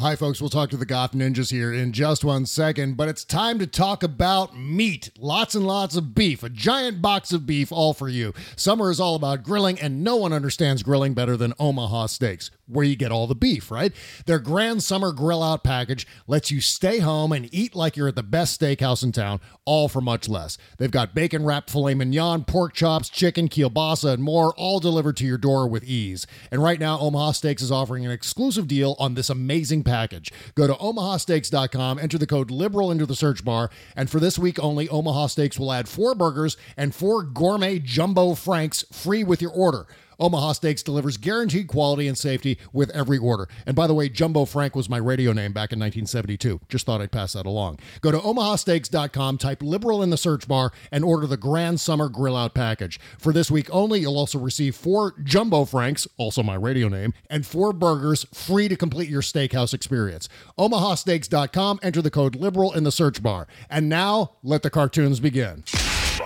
Hi, folks. We'll talk to the Goth Ninjas here in just one second, but it's time to talk about meat. Lots and lots of beef, a giant box of beef, all for you. Summer is all about grilling, and no one understands grilling better than Omaha Steaks where you get all the beef, right? Their Grand Summer Grill Out package lets you stay home and eat like you're at the best steakhouse in town, all for much less. They've got bacon wrapped filet mignon, pork chops, chicken, kielbasa, and more, all delivered to your door with ease. And right now, Omaha Steaks is offering an exclusive deal on this amazing package. Go to omahasteaks.com, enter the code LIBERAL into the search bar, and for this week only, Omaha Steaks will add four burgers and four gourmet jumbo franks free with your order. Omaha Steaks delivers guaranteed quality and safety with every order. And by the way, Jumbo Frank was my radio name back in 1972. Just thought I'd pass that along. Go to omahasteaks.com, type liberal in the search bar, and order the Grand Summer Grill Out package. For this week only, you'll also receive four Jumbo Franks, also my radio name, and four burgers free to complete your steakhouse experience. omahasteaks.com, enter the code liberal in the search bar. And now, let the cartoons begin.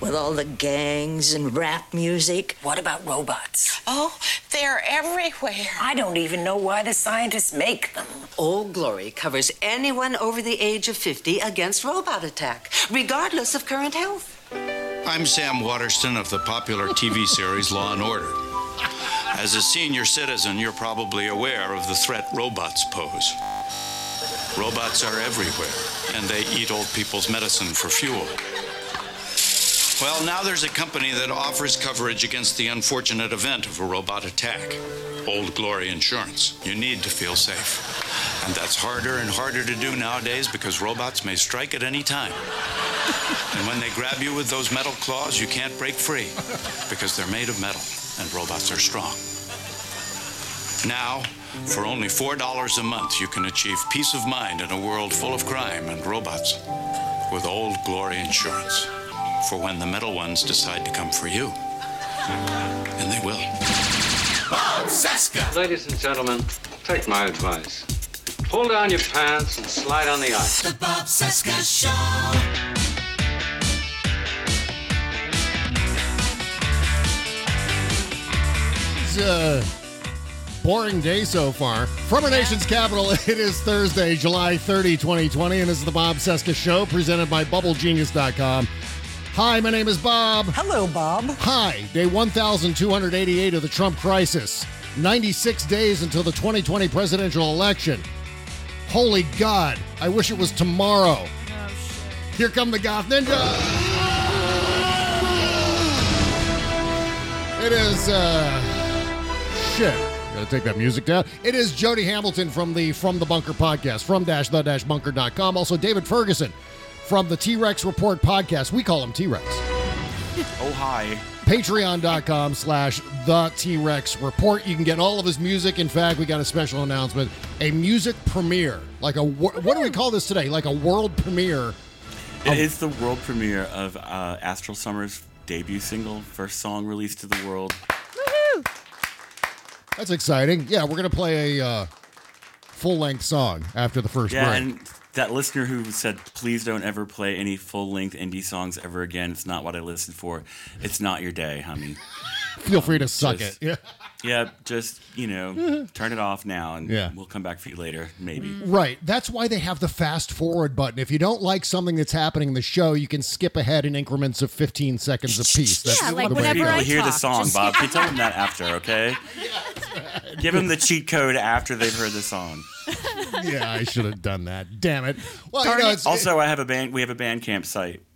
with all the gangs and rap music. What about robots? Oh, they're everywhere. I don't even know why the scientists make them. Old Glory covers anyone over the age of 50 against robot attack, regardless of current health. I'm Sam Waterston of the popular TV series Law and Order. As a senior citizen, you're probably aware of the threat robots pose. Robots are everywhere, and they eat old people's medicine for fuel. Well, now there's a company that offers coverage against the unfortunate event of a robot attack Old Glory Insurance. You need to feel safe. And that's harder and harder to do nowadays because robots may strike at any time. And when they grab you with those metal claws, you can't break free because they're made of metal and robots are strong. Now, for only $4 a month, you can achieve peace of mind in a world full of crime and robots with Old Glory Insurance for when the metal ones decide to come for you. And they will. Bob Cesca! Ladies and gentlemen, take my advice. Pull down your pants and slide on the ice. The Bob Cesca Show. It's a boring day so far. From our nation's capital, it is Thursday, July 30, 2020, and this is the Bob Cesca Show presented by BubbleGenius.com. Hi, my name is Bob. Hello, Bob. Hi, day 1288 of the Trump crisis. 96 days until the 2020 presidential election. Holy God, I wish it was tomorrow. Oh, Here come the Goth Ninja. It is, uh, shit. Gotta take that music down. It is Jody Hamilton from the From the Bunker podcast, from dash the dash bunker.com. Also, David Ferguson from the T Rex Report podcast. We call him T Rex. Oh, hi. Patreon.com slash the T Rex Report. You can get all of his music. In fact, we got a special announcement a music premiere. Like a, what do we call this today? Like a world premiere. It is the world premiere of uh, Astral Summer's debut single, first song released to the world. Woohoo! That's exciting. Yeah, we're going to play a uh, full length song after the first Yeah, break. and that listener who said, please don't ever play any full length indie songs ever again. It's not what I listened for. It's not your day, honey. Feel free to suck Just- it. Yeah. Yeah, just you know, mm-hmm. turn it off now, and Yeah. we'll come back for you later, maybe. Mm-hmm. Right. That's why they have the fast forward button. If you don't like something that's happening in the show, you can skip ahead in increments of 15 seconds apiece. That's Yeah, the like way to whenever go. I hear the talk, song, just- Bob. Can you tell them that after, okay? Give them the cheat code after they've heard the song. yeah, I should have done that. Damn it. Well, you know, it's, also, I have a band. We have a Bandcamp site at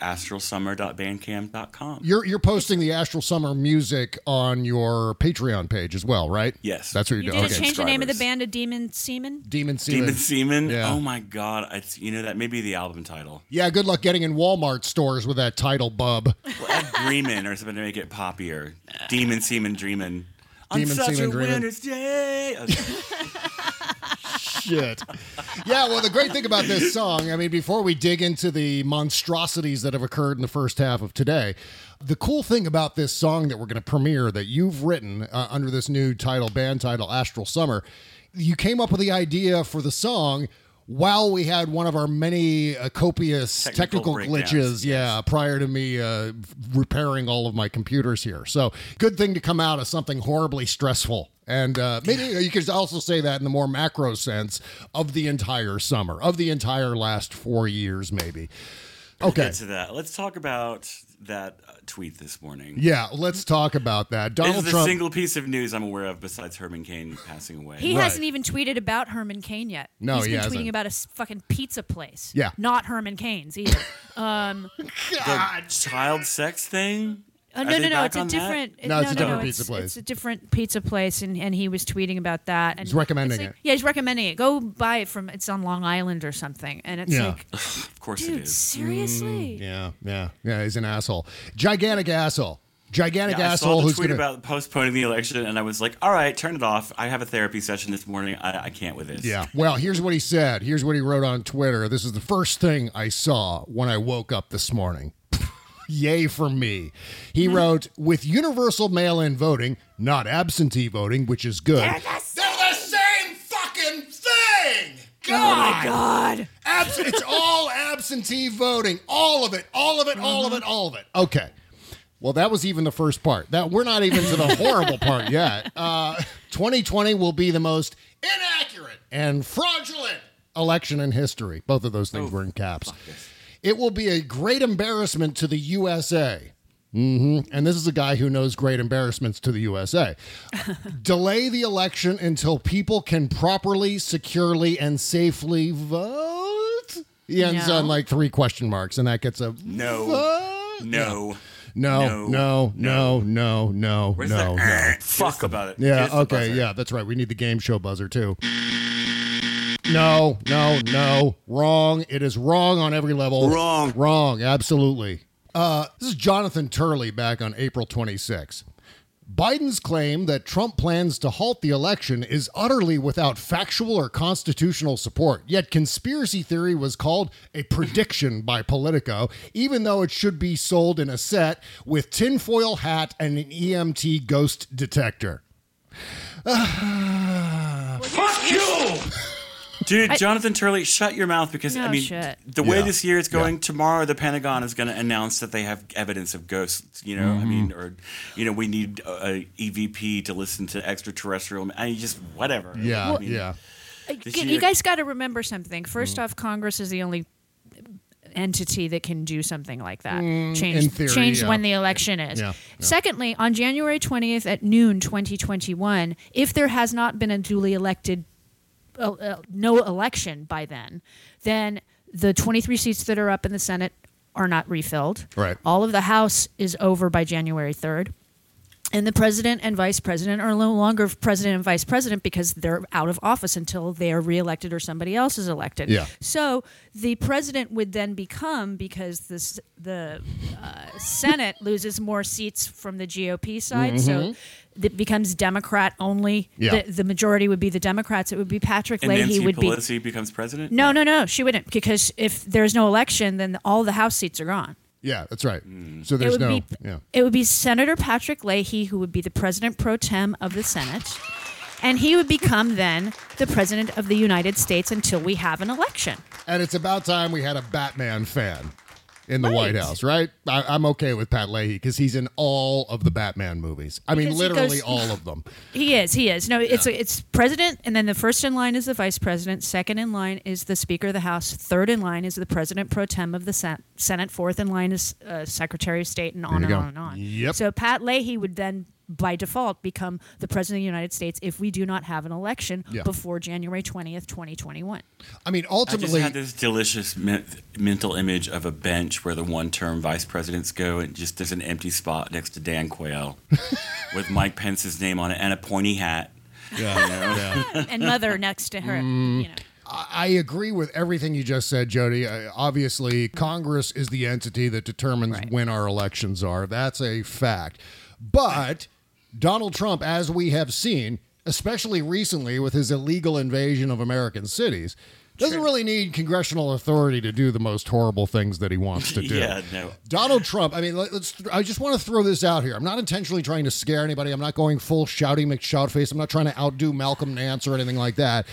astralsummer.bandcamp.com. you're you're posting the Astral Summer music on your Patreon page as well, right? Yes. That's what you're You doing. did Okay. change the name of the band to Demon Semen. Demon Semen. Demon Semen. Yeah. Oh my God! It's, you know that may be the album title. Yeah, good luck getting in Walmart stores with that title, bub. Well, add Dreamin' or something to make it poppier. Demon Semen Dreamin'. On Demon such Semen a Dreamin'. winter's day. Okay. Shit. Yeah, well, the great thing about this song, I mean, before we dig into the monstrosities that have occurred in the first half of today, the cool thing about this song that we're going to premiere that you've written uh, under this new title, band title, Astral Summer, you came up with the idea for the song while we had one of our many uh, copious technical, Technical glitches, yeah, prior to me uh, repairing all of my computers here. So, good thing to come out of something horribly stressful. And uh, maybe you could also say that in the more macro sense of the entire summer, of the entire last four years, maybe. We'll Okay. Get to that. Let's talk about that uh, tweet this morning. Yeah, let's talk about that. Donald this is the Trump. single piece of news I'm aware of besides Herman Cain passing away. He Right. hasn't even tweeted about Herman Cain yet. No, he's he been hasn't. tweeting about a s- fucking pizza place. Yeah. not Herman Cain's either. um, the child sex thing. Uh, no, no, no, it's a on that? different. No, it's a different no, pizza it's, place. It's a different pizza place, and, and he was tweeting about that. And He's recommending like- it. Yeah, he's recommending it. Go buy it from. It's on Long Island or something, and it's Yeah. like, Of course dude, it is. seriously. yeah, yeah, yeah. He's an asshole. Gigantic asshole. Gigantic Yeah, I asshole saw the who's tweet going to. about postponing the election, and I was like, "All right, turn it off. I have a therapy session this morning. I, I can't with this." Yeah. Well, here's what he said. Here's what he wrote on Twitter. This is the first thing I saw when I woke up this morning. Yay for me. He wrote, with universal mail in voting, not absentee voting, which is good. They're the same fucking thing! Oh my god. Abs- it's all absentee voting. All of it. All of it. All of it. All of it. Okay. Well, that was even the first part. That we're not even to the horrible part yet. Uh, 2020 will be the most inaccurate and fraudulent election in history. Both of those things were in caps. It will be a great embarrassment to the USA. hmm And this is a guy who knows great embarrassments to the USA. Delay the election until people can properly, securely, and safely vote. He ends No. on like three question marks, and that gets a No. vote. No. No, no, no, no, no, Where's no, the no. fuck about it? Yeah, okay, yeah, that's right. We need the game show buzzer too. No, no, no. Wrong. It is wrong on every level. Wrong. Wrong, absolutely. Uh, this is Jonathan Turley back on April 26. Biden's claim that Trump plans to halt the election is utterly without factual or constitutional support. Yet conspiracy theory was called a prediction by Politico, even though it should be sold in a set with tinfoil hat and an EMF ghost detector. Fuck you! Dude, Jonathan Turley, shut your mouth because I mean, shit. the way Yeah. this year is going, tomorrow the Pentagon is going to announce that they have evidence of ghosts. You know, I Mm-hmm. mean, or you know, we need a, a EVP to listen to extraterrestrial. I mean, just whatever. Yeah, I mean, yeah. this G- you guys got to remember something. Mm. First off, Congress is the only entity that can do something like that. Mm, change theory, change yeah. when the election is. Yeah, yeah. Secondly, on January 20th at noon 2021, if there has not been a duly elected uh, uh, no election by then, then the 23 seats that are up in the Senate are not refilled. Right. All of the House is over by January 3rd. And the president and vice president are no longer president and vice president because they're out of office until they are reelected or somebody else is elected. Yeah. So the president would then become because this the uh, Senate loses more seats from the GOP side, so It becomes Democrat only. Yeah. The, the majority would be the Democrats. It would be Patrick and Leahy Nancy would be. Pelosi becomes president. No, no, no. She wouldn't because if there's no election, then all the House seats are gone. Yeah, that's right. Mm. So there's it would no. be yeah. it would be Senator Patrick Leahy who would be the president pro tem of the Senate, and he would become then the president of the United States until we have an election. And it's about time we had a Batman fan. In the White House, right? I, I'm okay with Pat Leahy because he's in all of the Batman movies. I mean, Because he literally goes- all of them. He is. He is. No, it's it's president, and then the first in line is the vice president. Second in line is the Speaker of the House. Third in line is the President pro tem of the Sen- Senate. Fourth in line is uh, Secretary of State, and on and go. on and on. Yep. So Pat Leahy would then, by default, become the president of the United States if we do not have an election Yeah. before January twentieth, twenty twenty one. I mean, I ultimately, just had this delicious men- mental image of a bench where the one-term vice presidents go, and just there's an empty spot next to Dan Quayle with Mike Pence's name on it and a pointy hat. Yeah, yeah. and mother next to her. Mm. You know. I I agree with everything you just said, Jody. Uh, obviously, Congress is the entity that determines when our elections are. That's a fact. But Donald Trump, as we have seen, especially recently with his illegal invasion of American cities, doesn't really need congressional authority to do the most horrible things that he wants to do. Yeah, no. Donald Trump. I mean, let- let's. I just want to throw this out here. I'm not intentionally trying to scare anybody. I'm not going full shouty McShoutface. I'm not trying to outdo Malcolm Nance or anything like that.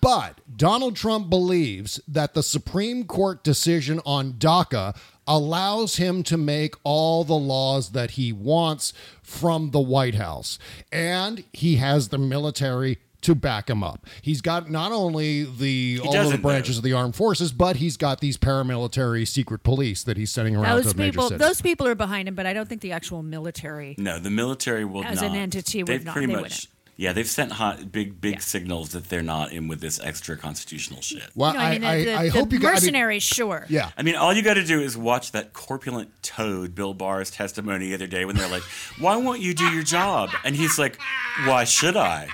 But Donald Trump believes that the Supreme Court decision on DACA allows him to make all the laws that he wants from the White House, and he has the military to back him up. He's got not only the all of the doesn't, branches of the armed forces, but he's got these paramilitary secret police that he's sending around Those to major people, cities. those people are behind him, but I don't think the actual military. No, the military will not. As not. an entity would they've not- Pretty they much. wouldn't. Yeah, they've sent hot, big, big signals that they're not in with this extra constitutional shit. Well, No, I mean, the, the, the mercenaries, sure. Yeah. I mean, all you got to do is watch that corpulent toad, Bill Barr's testimony the other day when they're like, "Why won't you do your job?" And he's like, "Why should I?"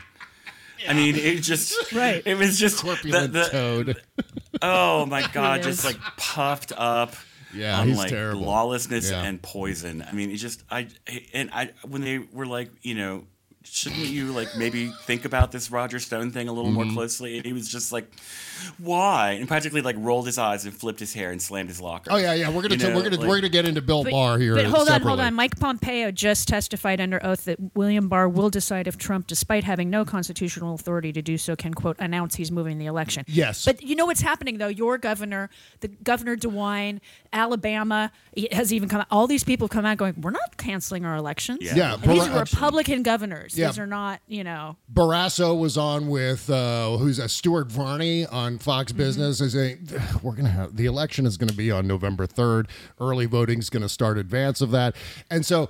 I mean, it just right. It was just Corpulent the, the, toad. Oh my god, just like puffed up. Yeah, on he's like terrible. lawlessness Yeah. and poison. I mean, it just I and I when they were like, you know, shouldn't you like maybe think about this Roger Stone thing a little more Mm-hmm. closely? And he was just like, why? And practically like rolled his eyes and flipped his hair and slammed his locker. Oh yeah, yeah. We're gonna t- know, we're gonna like- we're gonna get into Bill But, Barr here. but hold on, hold on. Mike Pompeo just testified under oath that William Barr will decide if Trump, despite having no constitutional authority to do so, can quote announce he's moving the election. Yes. But you know what's happening though? Your governor, the governor DeWine, Alabama has even come. out. All these people have come out going, "We're not canceling our elections." Yeah. Yeah, And these are Republican governors. Yeah. These are not, you know. Barrasso was on with uh, who's a Stuart Varney on Fox Mm-hmm. Business. Is saying we're gonna have the election is gonna be on November third. Early voting is gonna start advance of that, and so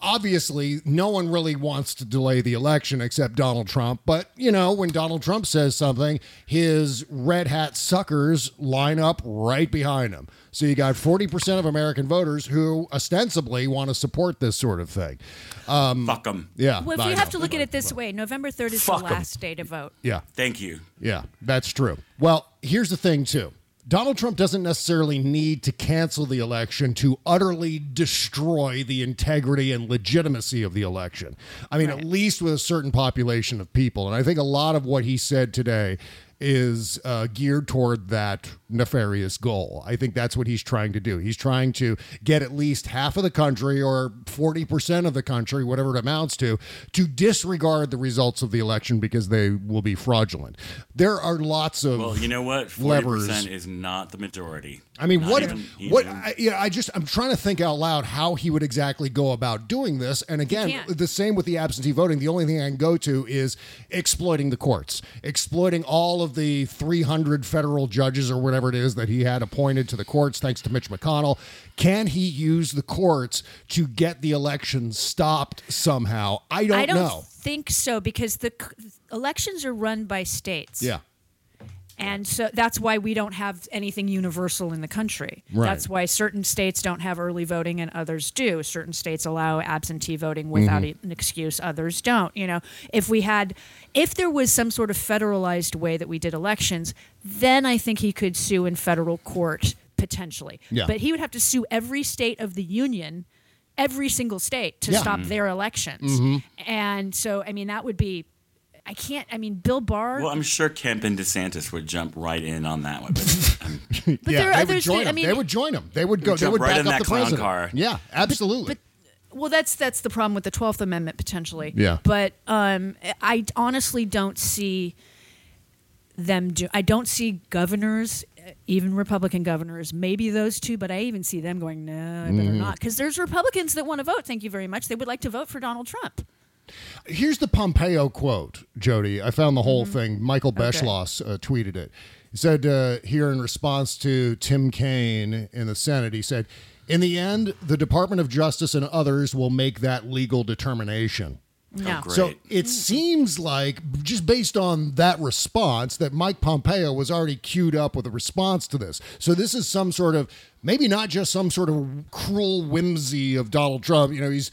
obviously no one really wants to delay the election except Donald Trump. But you know when Donald Trump says something, his red hat suckers line up right behind him. So you got forty percent of American voters who ostensibly want to support this sort of thing. Um, Fuck them. Yeah. Well, if you have to look at it this way, November third is Fuck the 'em. last day to vote. Yeah. Thank you. Yeah, that's true. Well, here's the thing, too. Donald Trump doesn't necessarily need to cancel the election to utterly destroy the integrity and legitimacy of the election. I mean, at least with a certain population of people. And I think a lot of what he said today is uh, geared toward that nefarious goal. I think that's what he's trying to do. He's trying to get at least half of the country or 40% of the country, whatever it amounts to, to disregard the results of the election because they will be fraudulent. There are lots of Well, you know what? Forty levers. percent is not the majority. I mean, Not what? even- what? even- I, you know, I just I'm trying to think out loud how he would exactly go about doing this. And again, the same with the absentee voting. The only thing I can go to is exploiting the courts, exploiting all of the 300 federal judges or whatever it is that he had appointed to the courts, thanks to Mitch McConnell. Can he use the courts to get the election stopped somehow? I don't, I don't know. think so because the c- elections are run by states. Yeah. And so that's why we don't have anything universal in the country. Right. That's why certain states don't have early voting and others do. Certain states allow absentee voting without Mm-hmm. an excuse, others don't. You know, if we had if there was some sort of federalized way that we did elections, then I think he could sue in federal court potentially. Yeah. But he would have to sue every state of the union, every single state to Yeah. stop Mm-hmm. their elections. And so I mean that would be I can't I mean Bill Barr Well, I'm sure Kemp and DeSantis would jump right in on that one. But, um, But yeah, there are they others would join that- I him. mean- they would join him. They would go. They jump would right back in up that the clown president. car. Yeah, absolutely. Well, that's that's the problem with the Twelfth Amendment potentially. Yeah. But um, I honestly don't see them do. I don't see governors even Republican governors, maybe those two, but I even see them going, no, I better Mhm. not. Because there's Republicans that want to vote. Thank you very much. They would like to vote for Donald Trump. Here's the Pompeo quote, Jody. I found the whole Mm-hmm. thing. Michael Beschloss uh, tweeted it. He said uh, here in response to Tim Kaine in the Senate, he said, In the end, the Department of Justice and others will make that legal determination. No. So it seems like, just based on that response, that Mike Pompeo was already queued up with a response to this. So this is some sort of, maybe not just some sort of cruel whimsy of Donald Trump. You know, he's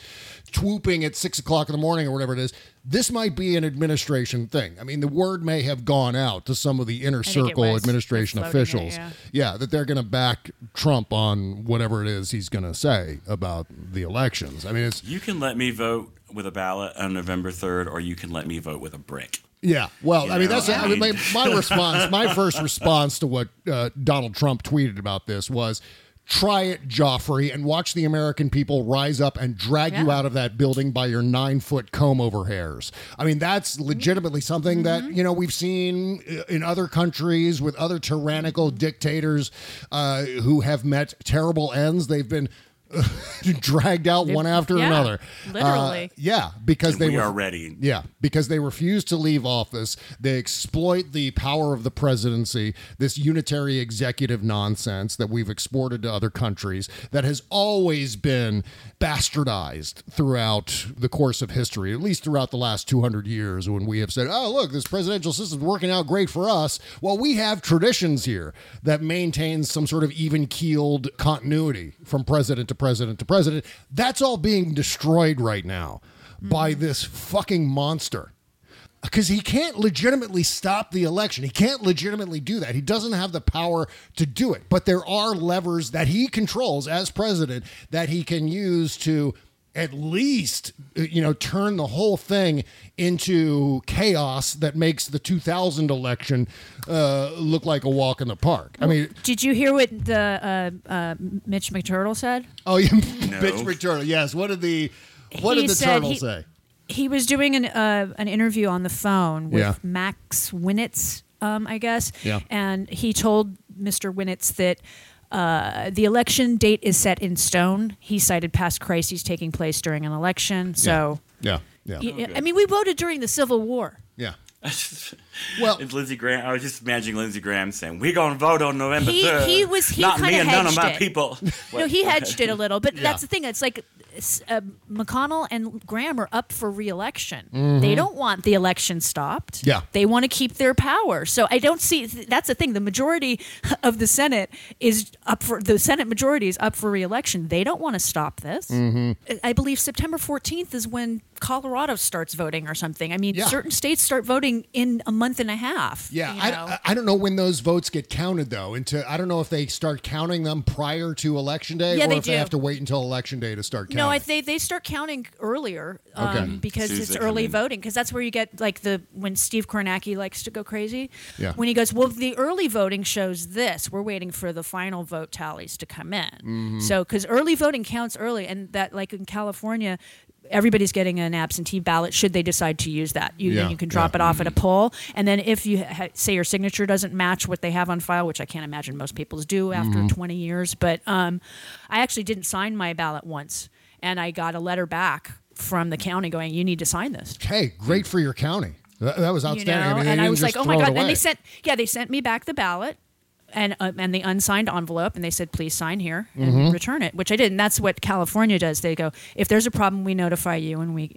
swooping at six o'clock in the morning or whatever it is. This might be an administration thing. I mean, the word may have gone out to some of the inner circle administration They're it, officials. yeah. yeah, that they're going to back Trump on whatever it is he's going to say about the elections. I mean, it's You can let me vote with a ballot on November 3rd, or you can let me vote with a brick. Yeah, well, You I mean, that's I I mean, my, my response. My first response to what uh, Donald Trump tweeted about this was, "Try it, Joffrey, and watch the American people rise up and drag you out of that building by your nine foot comb over hairs." I mean, that's legitimately something that you know we've seen uh, in other countries with other tyrannical dictators uh, who have met terrible ends. They've been. dragged out one after yeah, another. literally. Uh, yeah, because And they we were are ready. yeah, because they refuse to leave office. They exploit the power of the presidency, this unitary executive nonsense that we've exported to other countries that has always been bastardized throughout the course of history, at least throughout the last 200 years when we have said, oh, look, this presidential system's working out great for us. Well, we have traditions here that maintain some sort of even keeled continuity from president to president to president. That's all being destroyed right now by mm. this fucking monster. Because he can't legitimately stop the election. He can't legitimately do that. He doesn't have the power to do it. But there are levers that he controls as president that he can use to at least, uh, you know, turn the whole thing into chaos that makes the 2000 election uh, look like a walk in the park. I mean, Did you hear what the uh, uh, Mitch McTurtle said? oh, yeah, Mitch McTurtle. Yes. What did the what He did the said turtle he- say? He was doing an uh, an interview on the phone with Yeah. Max Winitz, um, I guess. Yeah. And he told Mr. Winitz that uh, the election date is set in stone. He cited past crises taking place during an election. So, Yeah. Yeah. y- I mean, we voted during the Civil War. Yeah. Well, it's Lindsey Graham. I was just imagining Lindsey Graham saying, "We're gonna vote on November He 3rd. he was he not me kind of and none of my it. people." no, he hedged it a little, but Yeah. that's the thing. It's like uh, McConnell and Graham are up for reelection. Mhm. They don't want the election stopped. Yeah. They want to keep their power. So I don't see that's the thing. The majority of the Senate is up for the Senate majority is up for reelection. They don't want to stop this. Mhm. I believe September 14th is when Colorado starts voting or something. I mean, Yeah. certain states start voting in a month and a half. Yeah, you I, know? I- I don't know when those votes get counted though. Into I don't know if they start counting them prior to election day, Yeah, or they if they have to wait until election day to start counting. No, I they they start counting earlier um, Okay. because Soon it's they come early voting because that's where you get like the when Steve Kornacki likes to go crazy. Yeah. When he goes, well, the early voting shows this. We're waiting for the final vote tallies to come in. Mhm. So because early voting counts early, and that like in California. Everybody's getting an absentee ballot. Should they decide to use that, you Yeah, you can drop yeah. it off at a poll, and then if you ha- say your signature doesn't match what they have on file, which I can't imagine most people's do after Mhm. 20 years, but um, I actually didn't sign my ballot once, and I got a letter back from the county going, "You need to sign this." Hey, great for your county. That, that was You outstanding. know? I mean, and I was like, "Oh my god!" And they sent, yeah, they sent me back the ballot. And, uh, and the unsigned envelope, and they said, "Please sign here and Mhm. return it," which I did. And that's what California does. They go, "If there's a problem, we notify you, and we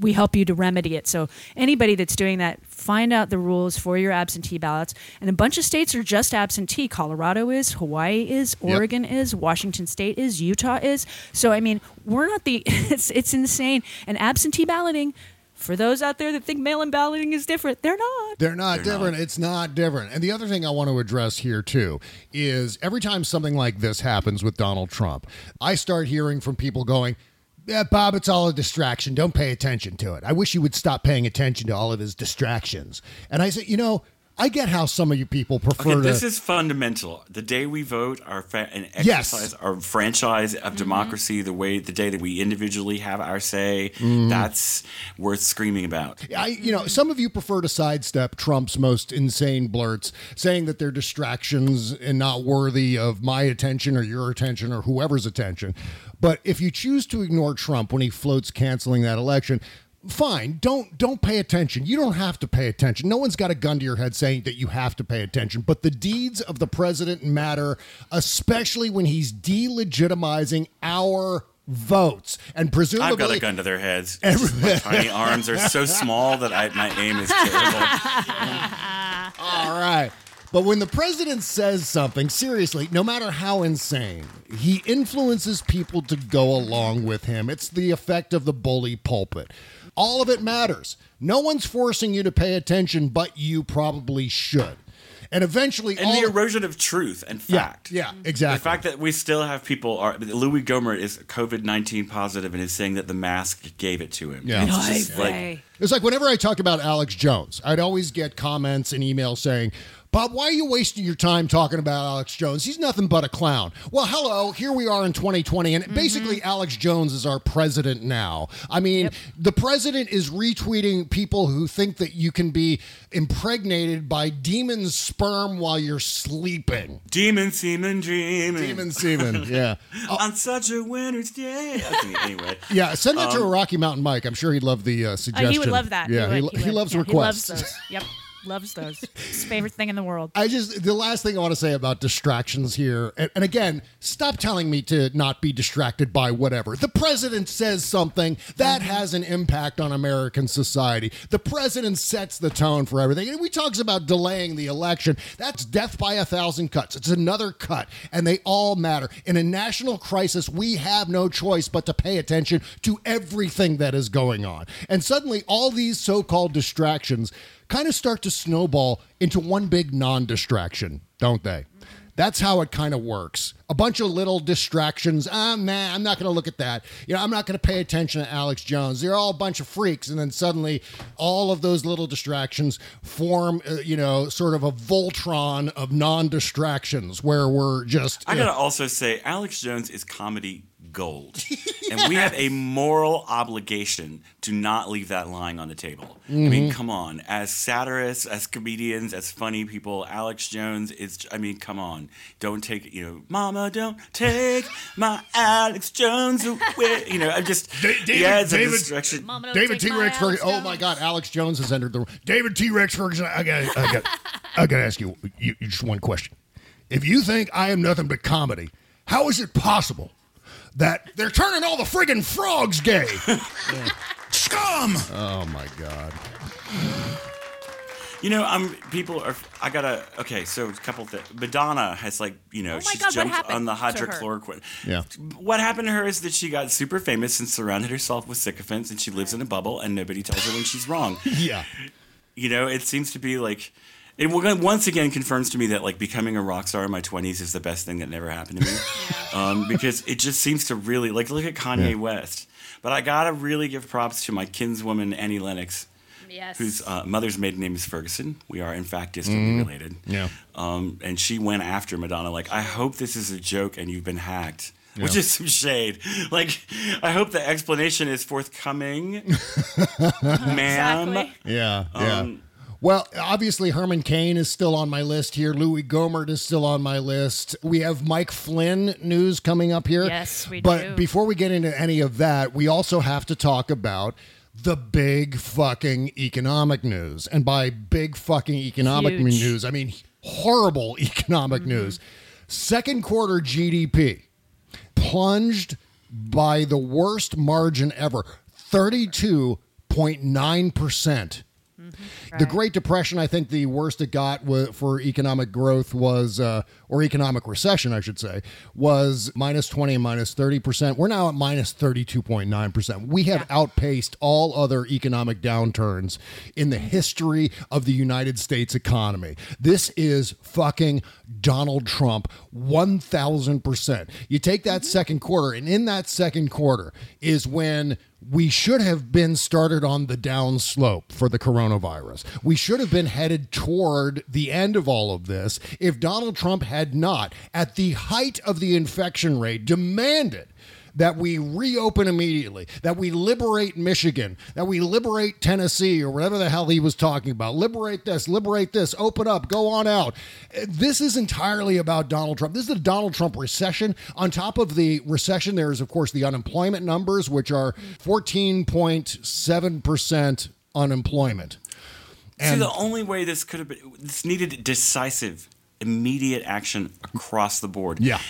we help you to remedy it." So anybody that's doing that, find out the rules for your absentee ballots. And a bunch of states are just absentee. Colorado is, Hawaii is, Yep. Oregon is, Washington State is, Utah is. So I mean, we're not the. It's it's insane. And absentee balloting. For those out there that think mail-in balloting is different, they're not. They're not different. It's not different. And the other thing I want to address here, too, is every time something like this happens with Donald Trump, I start hearing from people going, yeah, Bob, it's all a distraction. Don't pay attention to it. I wish you would stop paying attention to all of his distractions. And I said, you know, I get how some of you people prefer Okay, to. this is fundamental. The day we vote, our fa- and Yes. our franchise of democracy, the way the day that we individually have our say, Mhm. that's worth screaming about. I, you know, some of you prefer to sidestep Trump's most insane blurts, saying that they're distractions and not worthy of my attention or your attention or whoever's attention. But if you choose to ignore Trump when he floats canceling that election, fine. Don't don't pay attention. You don't have to pay attention. No one's got a gun to your head saying that you have to pay attention. But the deeds of the president matter, especially when he's delegitimizing our votes and presumably I've got a gun to their heads. my tiny arms are so small that I, my aim is terrible. All right. But when the president says something, seriously, no matter how insane, he influences people to go along with him. It's the effect of the bully pulpit. All of it matters. No one's forcing you to pay attention, but you probably should. And eventually, and all the erosion of truth and fact. yeah, exactly. The fact that we still have people are Louie Gohmert is COVID nineteen positive and is saying that the mask gave it to him. Yeah. It's just like It's like whenever I talk about Alex Jones, I'd always get comments and emails saying, Bob, why are you wasting your time talking about Alex Jones? He's nothing but a clown. Well, hello, here we are in 2020, and basically Alex Jones is our president now. I mean, the president is retweeting people who think that you can be impregnated by demon sperm while you're sleeping. demon semen dreaming. Demon semen, yeah. On such a winter's day. Okay, anyway. Yeah, send that to Um, Rocky Mountain Mike. I'm sure he'd love the uh, suggestion. he would love that. Yeah, he, would, he, would. loves Yeah, requests. He loves those. Yep. Loves those. His favorite thing in the world. I just the last thing I want to say about distractions here, and, and again, stop telling me to not be distracted by whatever. The president says something that mm-hmm. has an impact on American society. The president sets the tone for everything. And he talks about delaying the election. That's death by a thousand cuts. It's another cut, and they all matter. In a national crisis, we have no choice but to pay attention to everything that is going on. And suddenly, all these so-called distractions kind of start to snowball into one big non distraction, don't they? That's how it kind of works. A bunch of little distractions. Ah, man, I'm not going to look at that. You know, I'm not going to pay attention to Alex Jones. They're all a bunch of freaks. And then suddenly, all of those little distractions form, uh, you know, sort of a Voltron of non distractions where we're just. I gotta also say, Alex Jones is comedy gold, and we have a moral obligation to not leave that lying on the table. I mean, Mhm. come on, as satirists, as comedians, as funny people, Alex Jones is. I mean, come on, don't take you know, Mama, don't take my Alex Jones away. You know, I'm just David- yeah, it's a David- distraction. David T. Rex Ferguson. Oh my God, Alex Jones has entered the room. David T. Rex Ferguson. I got, I got, I got to ask you, you, you just one question. If you think I am nothing but comedy, how is it possible that they're turning all the friggin' frogs gay? Scum! Oh my God. You know, I'm people are. I gotta. Okay, so a couple things. Madonna has like you know Oh she's God, jumped on the to hydrochloroquine. Yeah. What happened to her is that she got super famous and surrounded herself with sycophants, and she lives in a bubble, and nobody tells her when she's wrong. Yeah. You know, it seems to be like. It once again confirms to me that like becoming a rock star in my 20s is the best thing that never happened to me. um, because it just seems to really like look at Kanye Yeah. West. But I gotta really give props to my kinswoman Annie Lennox, Yes. whose uh, mother's maiden name is Ferguson. We are in fact distantly Mhm. related. Yeah. Um, and she went after Madonna like, I hope this is a joke and you've been hacked. Which is some shade. Like, I hope the explanation is forthcoming, ma'am. Exactly. Yeah, yeah. Well, obviously Herman Cain is still on my list here. Louie Gohmert is still on my list. We have Mike Flynn news coming up here. Yes, we but do. before we get into any of that, we also have to talk about the big fucking economic news. And by big fucking economic Huge. Mm-hmm. news, I mean horrible economic news. Second quarter GDP plunged by the worst margin ever 32.9%. The Great Depression, I think the worst it got wa- for economic growth was, uh, or economic recession, I should say, was minus 20 and minus 30%. We're now at minus 32.9%. We have outpaced all other economic downturns in the history of the United States economy. This is fucking Donald Trump 1000%. You take that second quarter, and in that second quarter is when we should have been started on the down slope for the coronavirus. We should have been headed toward the end of all of this if Donald Trump had not, at the height of the infection rate, demanded that we reopen immediately, that we liberate Michigan, that we liberate Tennessee or whatever the hell he was talking about. Liberate this, liberate this, open up, go on out. This is entirely about Donald Trump. This is the Donald Trump recession. On top of the recession, there is, of course, the unemployment numbers, which are 14.7% unemployment. See, the only way this could have been, this needed decisive, immediate action across the board. Yeah.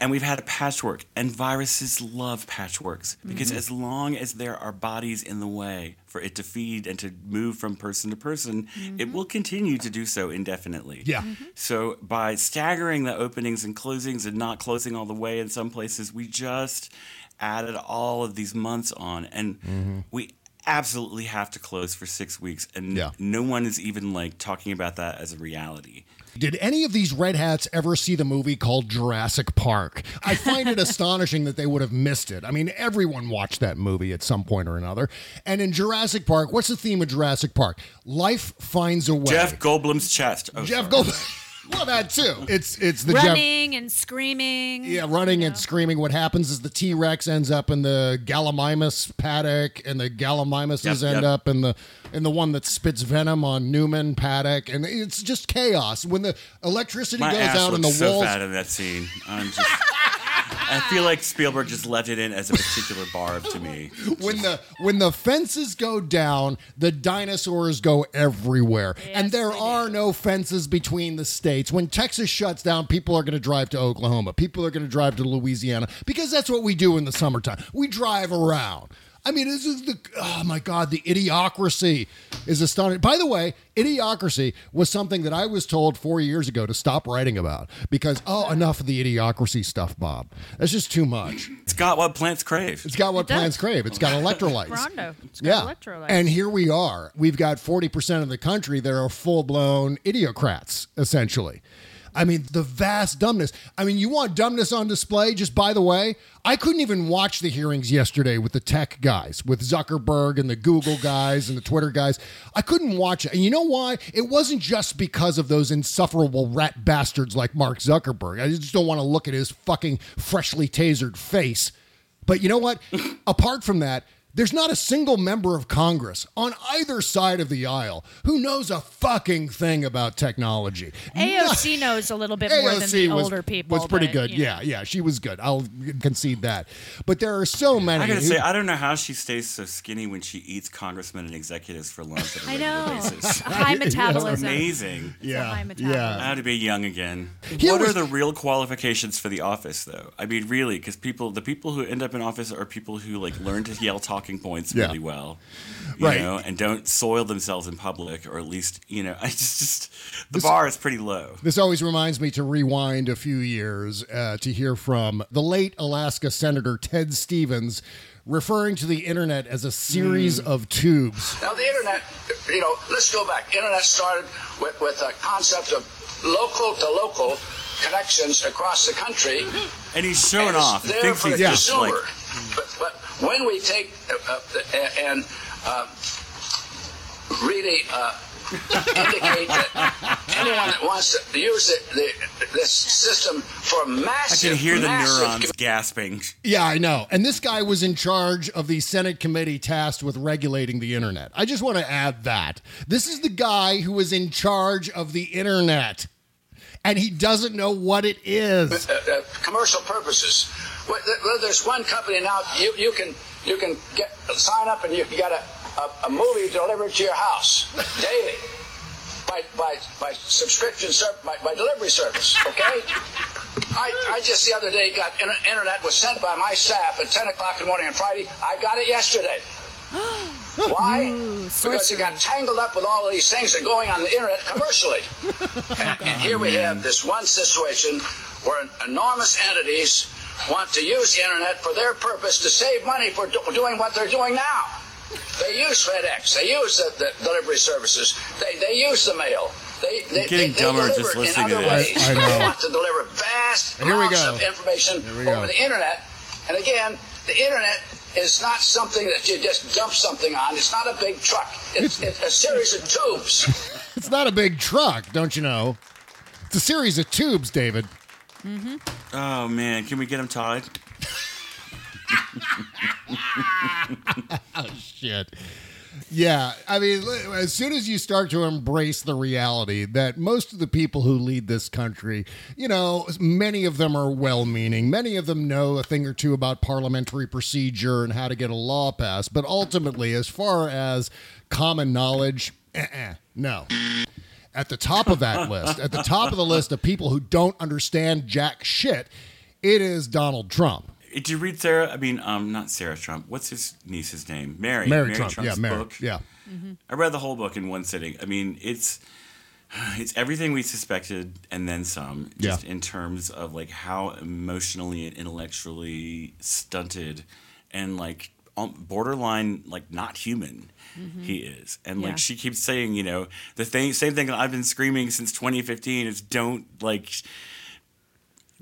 And we've had a patchwork, and viruses love patchworks because Mhm. as long as there are bodies in the way for it to feed and to move from person to person, it mm-hmm. will continue to do so indefinitely. Yeah. Mm-hmm. So by staggering the openings and closings and not closing all the way in some places, we just added all of these months on, and mm-hmm. we absolutely have to close for six weeks, and Yeah. no one is even like talking about that as a reality. Did any of these red hats ever see the movie called Jurassic Park? I find it astonishing that they would have missed it. I mean, everyone watched that movie at some point or another. And in Jurassic Park, what's the theme of Jurassic Park? Life finds a way. Jeff Goldblum's chest. Oh, Jeff sorry. Goldblum. well, that too. It's it's the Jeff. Running and screaming. Yeah, running and screaming. What happens is the T Rex ends up in the Gallimimus paddock, and the Gallimimuses Yep, end yep. up in the in the one that spits venom on Newman paddock, and it's just chaos when the electricity My goes ass out and looks the so walls. fat in that scene. I'm just. I feel like Spielberg just left it in as a particular barb to me. when the when the fences go down, the dinosaurs go everywhere, and there are no fences between the states. When Texas shuts down, people are going to drive to Oklahoma. People are going to drive to Louisiana because that's what we do in the summertime. We drive around. I mean, this is the oh my god, the idiocracy is astonishing. By the way, idiocracy was something that I was told four years ago to stop writing about because oh, enough of the idiocracy stuff, Bob. That's just too much. It's got what plants crave. It's got what It plants crave. It's got electrolytes. Brawndo. It's yeah. got electrolytes. And here we are. We've got 40% of the country that are full blown idiocrats, essentially. I mean, the vast dumbness. I mean, you want dumbness on display? Just by the way, I couldn't even watch the hearings yesterday with the tech guys, with Zuckerberg and the Google guys and the Twitter guys. I couldn't watch it. And you know why? It wasn't just because of those insufferable rat bastards like Mark Zuckerberg. I just don't want to look at his fucking freshly tasered face. But you know what? Apart from that, there's not a single member of Congress on either side of the aisle who knows a fucking thing about technology. AOC knows a little bit more than the was, older people. was pretty but, good. you know. Yeah, yeah, she was good. I'll concede that. But there are so many. I gotta who- say, I don't know how she stays so skinny when she eats congressmen and executives for lunch at a I know. basis. High It's metabolism. amazing. Yeah. a high metabolism. I had to be young again. Here what was- are the real qualifications for the office, though? I mean, really, because people, the people who end up in office are people who like learn to yell talking points Yeah. really well, you Right. know, and don't soil themselves in public, or at least, you know, I just, just the This- bar is pretty low. This always reminds me to rewind a few years uh, to hear from the late Alaska Senator Ted Stevens referring to the internet as a series of tubes. Now, the internet, you know, let's go back. Internet started with, with a concept of local to local connections across the country. And he's showing and it's off. He thinks for he's the just like But, but when we take uh, uh, and uh, really uh, indicate that anyone that wants to use the, the, this system for I massive, I can hear the massive neurons gasping. Yeah, I know. And this guy was in charge of the Senate committee tasked with regulating the internet. I just want to add that. This is the guy who was in charge of the internet. And he doesn't know what it is. uh, uh, commercial purposes. Well, there's one company now. You, you can you can get sign up and you can get a, a, a movie delivered to your house daily by by by subscription ser- by, by delivery service. Okay. I, I just the other day got inter- internet was sent by my staff at 10 o'clock in the morning on Friday. I got it yesterday. Why? because you got tangled up with all of these things that are going on the internet commercially. and, and here we have this one situation where enormous entities want to use the internet for their purpose to save money for do- doing what they're doing now. They use FedEx. They use the, the delivery services. They, they use the mail. They, they, getting they, dumber just deliver listening in to other this. ways. I know. They want to deliver vast Here amounts of information over go. the internet. And again, the internet is not something that you just dump something on. It's not a big truck. It's, it's a series of tubes. It's not a big truck, don't you know? It's a series of tubes, David. Mm-hmm. Oh man, can we get him tied? oh shit. Yeah, I mean, as soon as you start to embrace the reality that most of the people who lead this country, you know, many of them are well meaning, many of them know a thing or two about parliamentary procedure and how to get a law passed, but ultimately, as far as common knowledge, uh-uh, no. At the top of that list, at the top of the list of people who don't understand jack shit, it is Donald Trump. Did you read Sarah? I mean, um, not Sarah Trump. What's his niece's name? Mary. Mary Trump. Trump's Yeah, Mary. book. Yeah. I read the whole book in one sitting. I mean, it's it's everything we suspected and then some. Just Yeah. in terms of like how emotionally and intellectually stunted and like borderline like not human Mhm. he is. And like Yeah. she keeps saying, you know, the thing same thing that I've been screaming since 2015 is don't like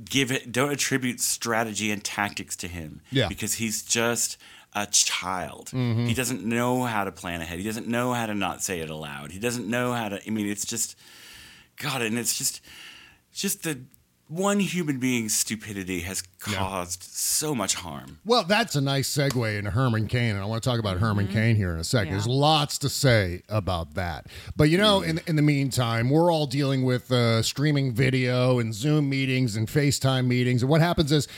give it don't attribute strategy and tactics to him Yeah. because he's just a child Mhm. he doesn't know how to plan ahead he doesn't know how to not say it aloud he doesn't know how to i mean it's just god and it's just just the one human being's stupidity has caused so much harm. Well, that's a nice segue into Herman Cain, and I want to talk about Herman Cain here in a second. There's lots to say about that, but you know, in in the meantime, we're all dealing with uh, streaming video and Zoom meetings and FaceTime meetings, and what happens is.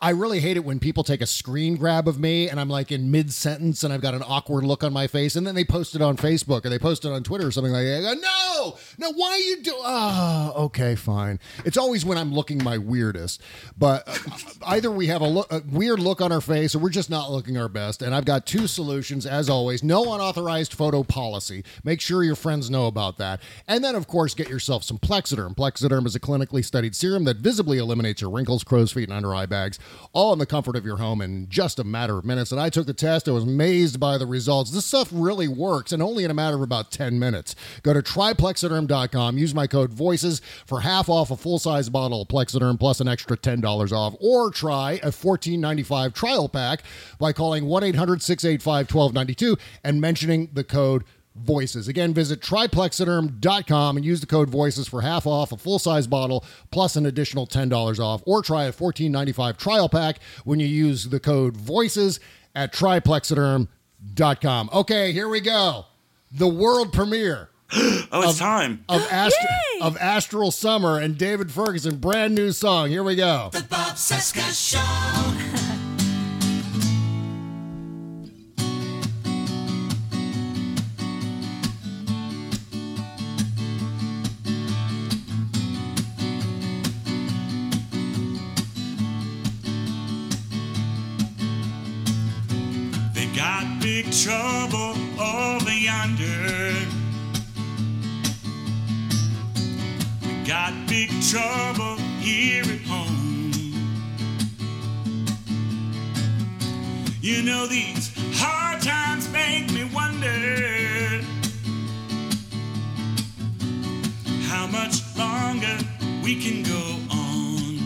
I- really hate it when people take a screen grab of me and I'm like in mid sentence and I've got an awkward look on my face and then they post it on Facebook or they post it on Twitter or something like that. Go, no, no, why are you do? Ah, okay, fine. It's always when I'm looking my weirdest, but uh, either we have a, a weird look on our face or we're just not looking our best. And I've got two solutions as always: no unauthorized photo policy. Make sure your friends know about that, and then of course get yourself some Plexiderm. Plexiderm is a clinically studied serum that visibly eliminates your wrinkles, crow's feet, and under eye bags, all in the comfort of your home in just a matter of minutes. And I took the test; I was amazed by the results. This stuff really works, and only in a matter of about ten minutes. Go to tryplexiderm.com. Use my code VOICES for half off a full size bottle of Plexiderm plus an extra ten dollars off, or try a fourteen ninety five trial pack by calling one 1292 and mentioning the code voices. Again visit tryplexiderm.com and use the code voices for half off a full-size bottle plus an additional $10 off. Or try a $14.95 trial pack when you use the code voices at tryplexiderm.com okay here we go. The world premiere oh it's time. of, Ast- of astral summer and david ferguson brand new song. Here we go. The Bob Cesca Show. trouble here at home. You know, these hard times make me wonder how much longer we can go on.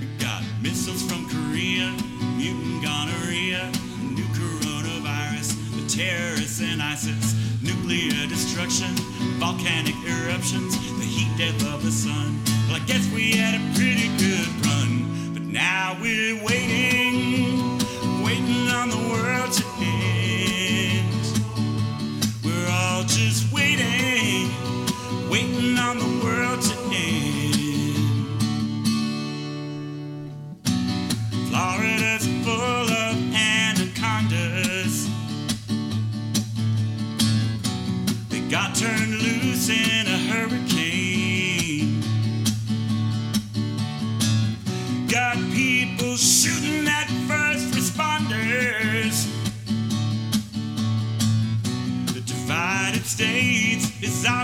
We got missiles from Korea, mutant gonorrhea, new coronavirus, the terrorists and ISIS, nuclear destruction, volcanic eruptions, heat death of the sun. Well, I guess we had a pretty good run, but now we're waiting, waiting on the world to end.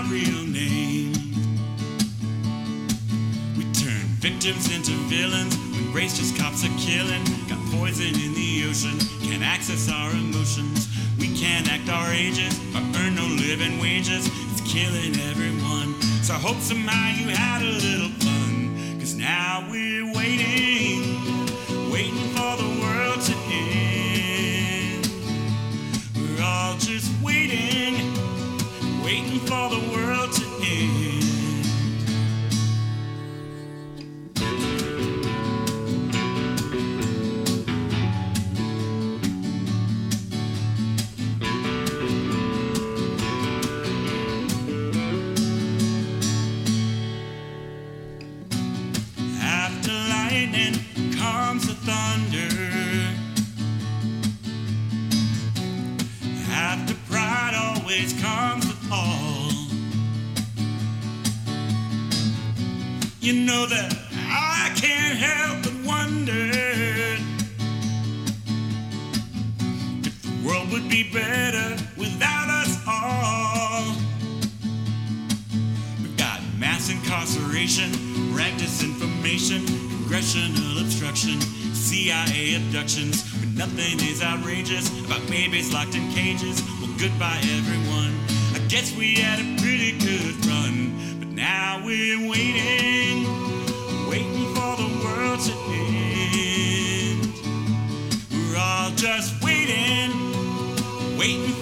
real name. We turn victims into villains when racist cops are killing. Got poison in the ocean, can't access our emotions. We can't act our ages or earn no living wages. It's killing everyone. So I hope somehow you had a little fun. Cause now we're waiting, waiting for the world to end. We're all just waiting for the world You know that I can't help but wonder if the world would be better without us all. We've got mass incarceration, rank disinformation, congressional obstruction, CIA abductions. But nothing is outrageous about babies locked in cages. Well, goodbye, everyone. I guess we had a pretty good run, now we're waiting, waiting for the world to end. We're all just waiting, waiting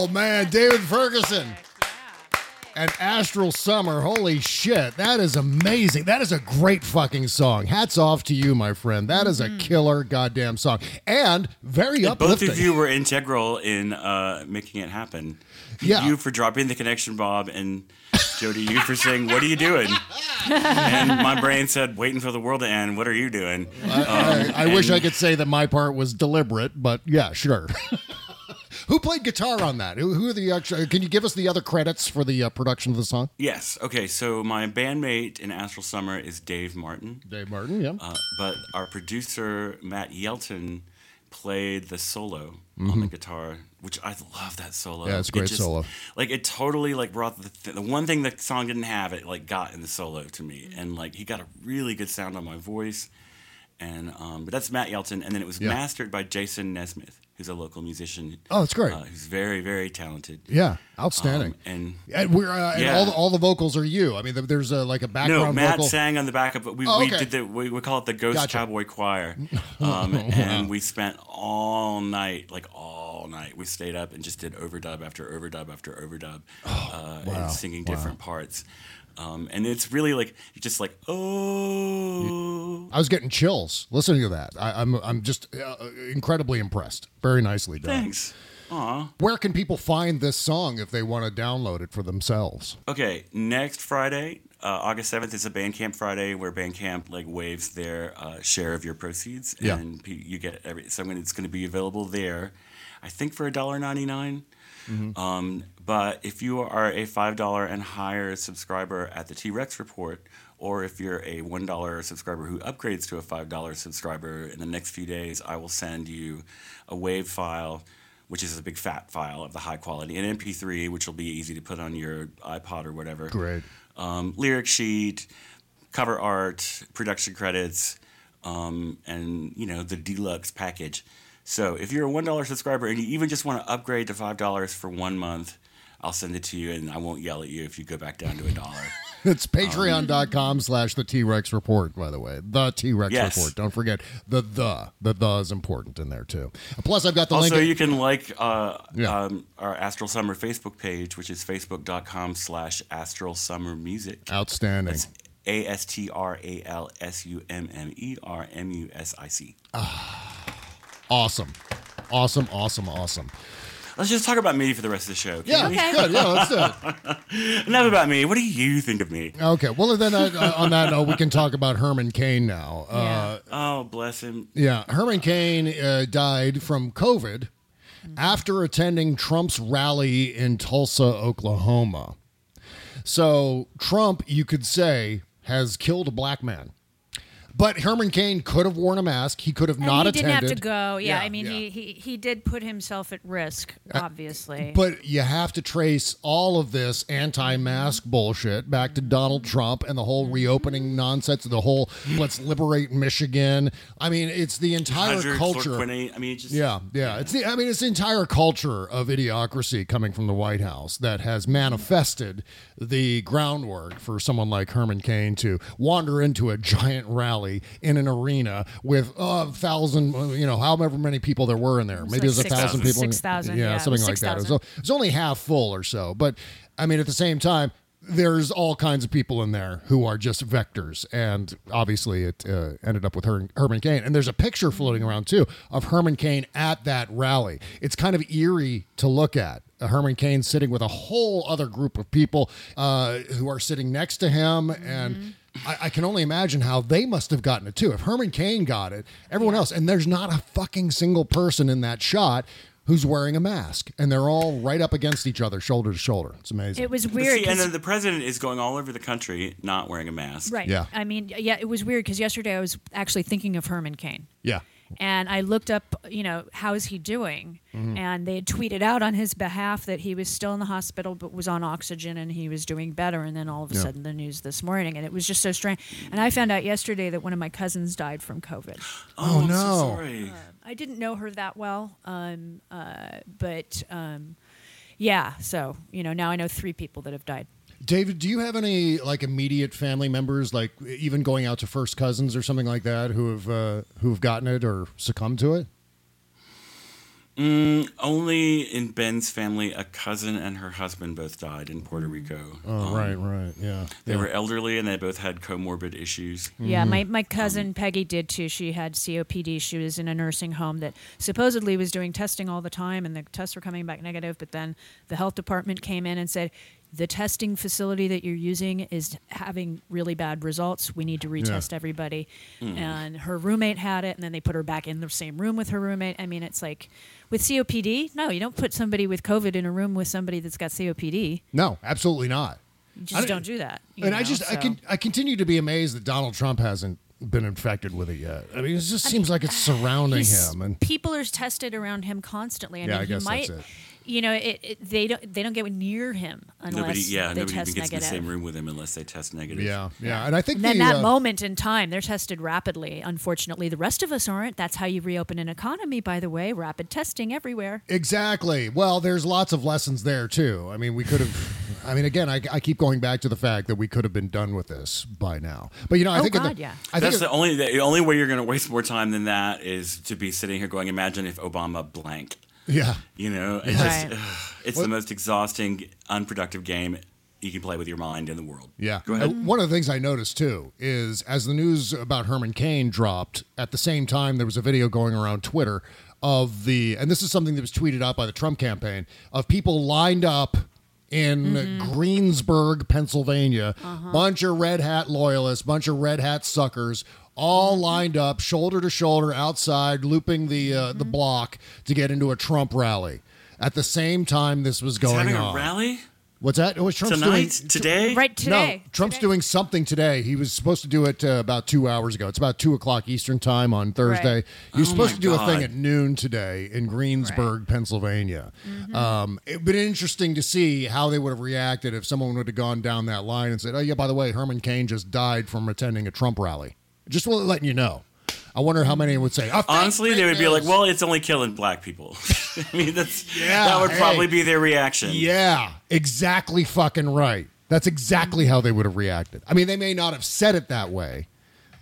Oh man, David Ferguson. And Astral Summer. Holy shit. That is amazing. That is a great fucking song. Hats off to you, my friend. That is a killer goddamn song. And very Both uplifting. Both of you were integral in uh, making it happen. Yeah. You for dropping the connection, Bob, and Jody, you for saying, "What are you doing?" and my brain said, "Waiting for the world to end. What are you doing?" I, Um, I, I wish and- I could say that my part was deliberate, but yeah, sure. Who played guitar on that? Who, who are the actual? Can you give us the other credits for the uh, production of the song? Yes. Okay. So my bandmate in Astral Summer is Dave Martin. Dave Martin, yeah. Uh, but our producer Matt Yelton played the solo on the guitar, which I love that solo. Yeah, it's a It great solo. Like it totally like brought the th- the one thing the song didn't have it like got in the solo to me, and like he got a really good sound on my voice. And um, but that's Matt Yelton, and then it was Yeah. mastered by Jason Nesmith, who's a local musician. Oh, that's great. Uh, who's very very talented. Yeah, outstanding. Um, and And we're uh, and all the, all the vocals are you. I mean, th- there's a, like a background. no, Matt vocal. sang on the backup. but We, Oh, we did the we, we call it the Ghost Gotcha. Cowboy Choir, um, and we spent all night, like all night. We stayed up and just did overdub after overdub after overdub, uh, Oh, wow. and singing Wow. different parts. Um, and it's really like you're just like oh. I was getting chills listening to that. I, I'm I'm just uh, incredibly impressed. Very nicely done. Thanks. Aw. Where can people find this song if they want to download it for themselves? Okay, next Friday, uh, August seventh, is a Bandcamp Friday where Bandcamp like waives their uh, share of your proceeds, Yeah. and you get every. So I'm gonna- it's going to be available there, I think for a dollar ninety nine. Um, but if you are a five dollar and higher subscriber at the T Rex Report, or if you're a one dollar subscriber who upgrades to a five dollar subscriber in the next few days, I will send you a wave file, which is a big fat file of the high quality, an MP3, which will be easy to put on your iPod or whatever. Great. Um, lyric sheet, cover art, production credits, um, and you know the deluxe package. So if you're a one dollar subscriber and you even just want to upgrade to five dollars for one month, I'll send it to you, and I won't yell at you if you go back down to a dollar. It's patreon.com slash the T Rex report, by the way. The T Rex Yes. report. Don't forget the the. The the is important in there too. Plus, I've got the also, link. you can like uh, Yeah. um, our Astral Summer Facebook page, which is facebook.com slash Astral Summer Music. Outstanding. That's A S T R A L S U M M E R M U S I C. Awesome. Awesome, awesome, awesome. Let's just talk about me for the rest of the show. Yeah, can we? Okay. good. Yeah, let's do it. Enough about me. What do you think of me? Okay. Well, then uh, on that note, we can talk about Herman Cain now. Uh, oh, bless him. Yeah, Herman Cain uh, died from COVID after attending Trump's rally in Tulsa, Oklahoma. So, Trump, you could say, has killed a black man. But Herman Cain could have worn a mask. He could have And not he attended. He didn't have to go. Yeah, Yeah, I mean, yeah. Uh, he, he he did put himself at risk, obviously. But you have to trace all of this anti-mask bullshit back to Donald Trump and the whole reopening nonsense, the whole let's liberate Michigan. I mean, it's the entire Hundred, culture. chloroquine, I mean, it just Yeah, yeah. It's the I mean it's the entire culture of idiocracy coming from the White House that has manifested the groundwork for someone like Herman Cain to wander into a giant rally in an arena with a thousand, you know, however many people there were in there. Maybe like it was a six- thousand people. 6,000, yeah, yeah, something was like that. It was, it was only half full or so, but I mean, at the same time. There's all kinds of people in there who are just vectors, and obviously it uh, ended up with Her- Herman Cain. And there's a picture floating around too of Herman Cain at that rally. It's kind of eerie to look at. Uh, Herman Cain sitting with a whole other group of people uh, who are sitting next to him, and I, I can only imagine how they must have gotten it too. If Herman Cain got it, everyone else, and there's not a fucking single person in that shot who's wearing a mask, and they're all right up against each other, shoulder to shoulder. It's amazing. It was weird. see, and 'cause- then the president is going all over the country not wearing a mask. Right. Yeah. I mean, yeah, it was weird because yesterday I was actually thinking of Herman Cain. Yeah. And I looked up, you know, how is he doing? Mhm. And they had tweeted out on his behalf that he was still in the hospital but was on oxygen and he was doing better. And then all of a Yeah. sudden the news this morning. And it was just so strange. And I found out yesterday that one of my cousins died from COVID. Oh, I'm so no. sorry. I didn't know her that well, um, uh, but um, yeah. So you know, now I know three people that have died. David, do you have any like immediate family members, like even going out to first cousins or something like that, who have uh, who have gotten it or succumbed to it? Mm, only in Ben's family, a cousin and her husband both died in Puerto Rico. Oh, Um, right, right, yeah. They Yeah. were elderly and they both had comorbid issues. Yeah, Mm-hmm. my, my Um, cousin Peggy did too. She had COPD. She was in a nursing home that supposedly was doing testing all the time, and the tests were coming back negative. But then the health department came in and said, the testing facility that you're using is having really bad results. We need to retest everybody. Mm. And her roommate had it, and then they put her back in the same room with her roommate. I mean, it's like with COPD, no, you don't put somebody with COVID in a room with somebody that's got COPD. No, absolutely not. You I just don't- don't do that. you and I know, just I can I continue to be amazed that Donald Trump hasn't been infected with it yet. I mean, it just seems like it's surrounding him, and people are tested around him constantly. I Yeah, mean, I guess might, that's it. You know, it, it, they don't they don't get near him unless Nobody, yeah, they nobody test even gets in the same room with him unless they test negative. yeah, yeah, and I think And then that uh, moment in time, they're tested rapidly. Unfortunately, the rest of us aren't. That's how you reopen an economy, by the way. Rapid testing everywhere. Exactly. Well, there's lots of lessons there too. I mean, we could have. I mean, again, I, I keep going back to the fact that we could have been done with this by now. But you know, I Oh, think God, the, yeah. I That's in- the only the only way you're going to waste more time than that is to be sitting here going, imagine if Obama blank. Yeah. You know, it's Right. just ugh, it's What- the most exhausting, unproductive game you can play with your mind in the world. Yeah. Go ahead. Uh, One of the things I noticed too is as the news about Herman Cain dropped, at the same time there was a video going around Twitter of the, and this is something that was tweeted out by the Trump campaign, of people lined up in Greensburg, Pennsylvania, bunch of red hat loyalists, bunch of red hat suckers. All lined up, shoulder to shoulder, outside, looping the uh, the block to get into a Trump rally. At the same time, this was He's going having on. a rally What's that? It was Trump's tonight, doing today. Right today. no, Trump's doing something today. He was supposed to do it uh, about two hours ago. It's about two o'clock Eastern time on Thursday. Right. He was Oh supposed my to do a thing God. at noon today in Greensburg, Pennsylvania. Mm-hmm. Um, it'd been interesting to see how they would have reacted if someone would have gone down that line and said, "Oh yeah, by the way, Herman Cain just died from attending a Trump rally." Just letting you know. I wonder how many would say, oh, Honestly, they would be like, "Well, it's only killing black people." I mean, that's Yeah, that would hey. probably be their reaction. Yeah, exactly fucking right. That's exactly how they would have reacted. I mean, they may not have said it that way,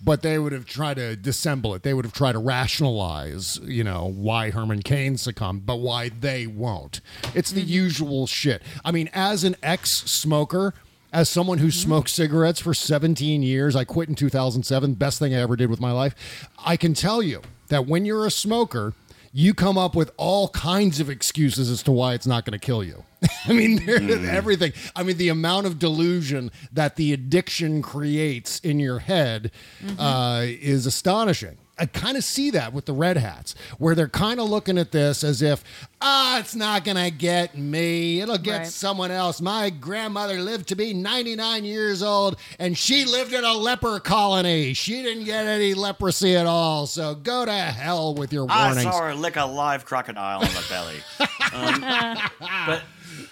but they would have tried to dissemble it. They would have tried to rationalize, you know, why Herman Cain succumbed, but why they won't. It's the mm-hmm. usual shit. I mean, as an ex smoker, as someone who mm-hmm. smoked cigarettes for 17 years, I quit in 2007, best thing I ever did with my life. I can tell you that when you're a smoker, you come up with all kinds of excuses as to why it's not going to kill you. I mean, there- mm. everything. I mean, the amount of delusion that the addiction creates in your head mm-hmm. uh, is astonishing. I kind of see that with the Red Hats, where they're kind of looking at this as if, ah, it's not going to get me. It'll get Right. someone else. My grandmother lived to be 99 years old, and she lived in a leper colony. She didn't get any leprosy at all. So go to hell with your warnings. I warnings. saw her lick a live crocodile on the belly. Um, but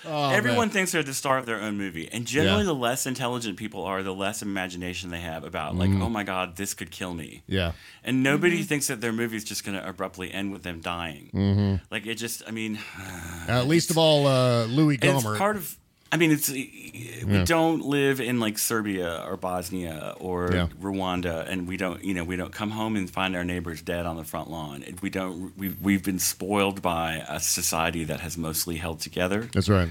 Oh, everyone man. thinks they're the star of their own movie, and generally, Yeah. the less intelligent people are, the less imagination they have about like, Mhm. oh my god, this could kill me. Yeah. And nobody thinks that their movie's just going to abruptly end with them dying. Mhm. Like it just, I mean, Uh, least of all, uh, Louie and it's Gohmert. part of. I mean, it's we Yeah. don't live in like Serbia or Bosnia or Yeah. Rwanda, and we don't, you know, we don't come home and find our neighbors dead on the front lawn. We don't. We we've been spoiled by a society that has mostly held together. That's right.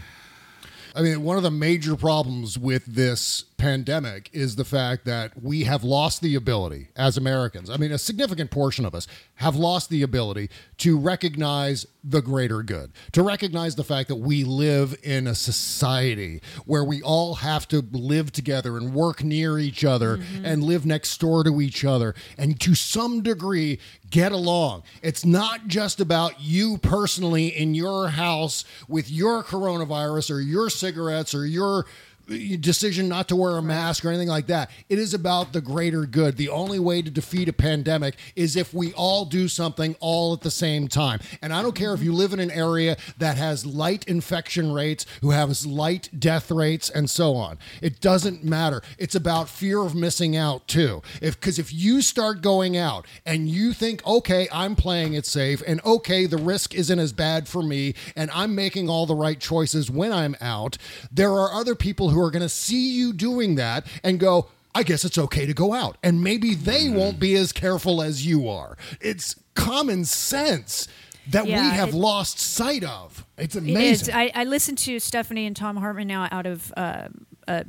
I mean, one of the major problems with this pandemic is the fact that we have lost the ability as Americans. I mean, a significant portion of us have lost the ability to recognize the greater good, to recognize the fact that we live in a society where we all have to live together and work near each other mm-hmm. and live next door to each other and to some degree get along. It's not just about you personally in your house with your coronavirus or your cigarettes or your decision not to wear a mask or anything like that. It is about the greater good. The only way to defeat a pandemic is if we all do something all at the same time. And I don't care if you live in an area that has light infection rates, who has light death rates, and so on. It doesn't matter. It's about fear of missing out too. If because if you start going out and you think, okay, I'm playing it safe, and okay, the risk isn't as bad for me, and I'm making all the right choices when I'm out, there are other people who are going to see you doing that and go, I guess it's okay to go out. And maybe they won't be as careful as you are. It's common sense that Yeah, we have it- lost sight of. It's amazing. I, I listen to Stephanie and Thom Hartmann now out of uh, a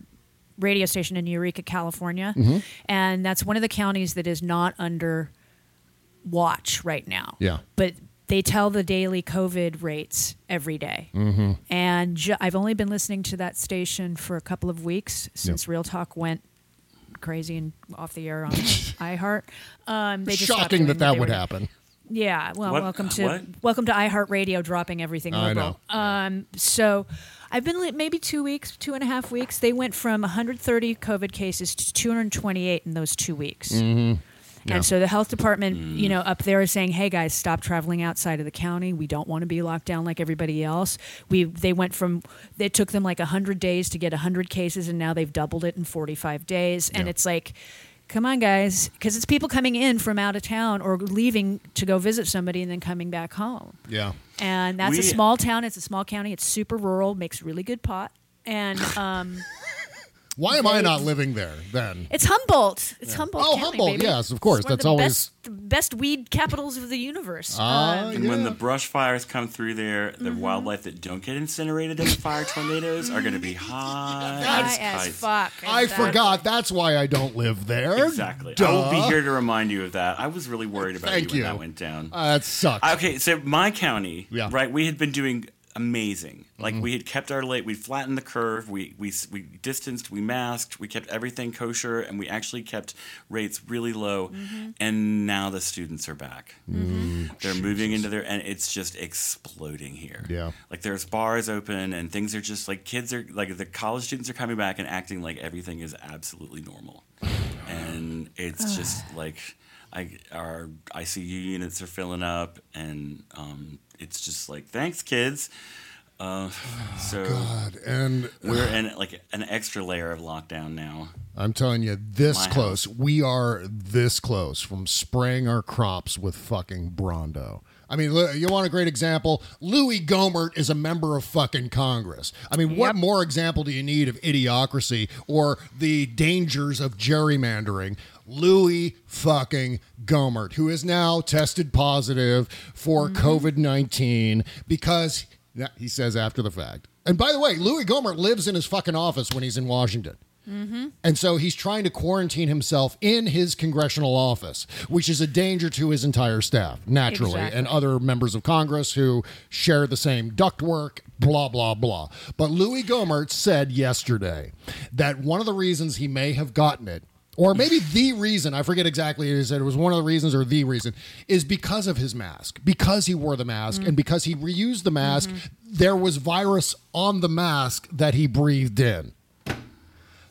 radio station in Eureka, California, Mhm. and that's one of the counties that is not under watch right now. Yeah. But they tell the daily COVID rates every day. Mm-hmm. And ju- I've only been listening to that station for a couple of weeks since Real Talk went crazy and off the air on iHeart. Um, they just stopped Shocking doing that that they would were- happen. Yeah, well, What- welcome to what? welcome to iHeartRadio dropping everything I liberal. Um, so I've been li- maybe two weeks, two and a half weeks. They went from 130 COVID cases to 228 in those two weeks. Mm-hmm. Yeah. And so the health department, you know, up there is saying, "Hey guys, stop traveling outside of the county. We don't want to be locked down like everybody else." We they went from it took them like 100 days to get 100 cases and now they've doubled it in 45 days. And Yeah. it's like Come on, guys, because it's people coming in from out of town or leaving to go visit somebody and then coming back home. Yeah. And that's a small town. It's a small county. It's super rural. Makes really good pot. And um, Why am I not living there then? it's Humboldt. It's Humboldt. Oh, County, Humboldt, baby. yes, of course. It's That's the always- best, best weed capitals of the universe. Ah, Um, And when the brush fires come through there, the Mm-hmm. wildlife that don't get incinerated in the fire tornadoes are going to be high high as as kites. fuck. I forgot. That's why I don't live there. Exactly. Duh. I will be here to remind you of that. I was really worried about Thank you when you. that went down. Uh, that sucks. Okay, so my county, Yeah. right? We had been doing amazing. Like Mhm. we had kept our late, we flattened the curve, we we we distanced, we masked, we kept everything kosher, and we actually kept rates really low. Mm-hmm. And now the students are back. Mm, They're moving into their, and it's just exploding here. Yeah. Like there's bars open, and things are just like kids are like the college students are coming back and acting like everything is absolutely normal, and it's just like. I, our ICU units are filling up, and um, it's just like, thanks, kids. Uh, so God, and we're in like an extra layer of lockdown now. I'm telling you, this My close. We are this close from spraying our crops with fucking Brawndo. I mean, you want a great example? Louie Gohmert is a member of fucking Congress. I mean, what more example do you need of idiocracy or the dangers of gerrymandering? Louie fucking Gohmert, who is now tested positive for mm-hmm. COVID 19 because he says after the fact. And by the way, Louie Gohmert lives in his fucking office when he's in Washington. Mm-hmm. And so he's trying to quarantine himself in his congressional office, which is a danger to his entire staff, naturally, Exactly. and other members of Congress who share the same ductwork, blah, blah, blah. But Louie Gohmert said yesterday that one of the reasons he may have gotten it or maybe the reason, I forget exactly, he said it was one of the reasons or the reason, is because of his mask. Because he wore the mask Mm. and because he reused the mask, Mm-hmm. there was virus on the mask that he breathed in.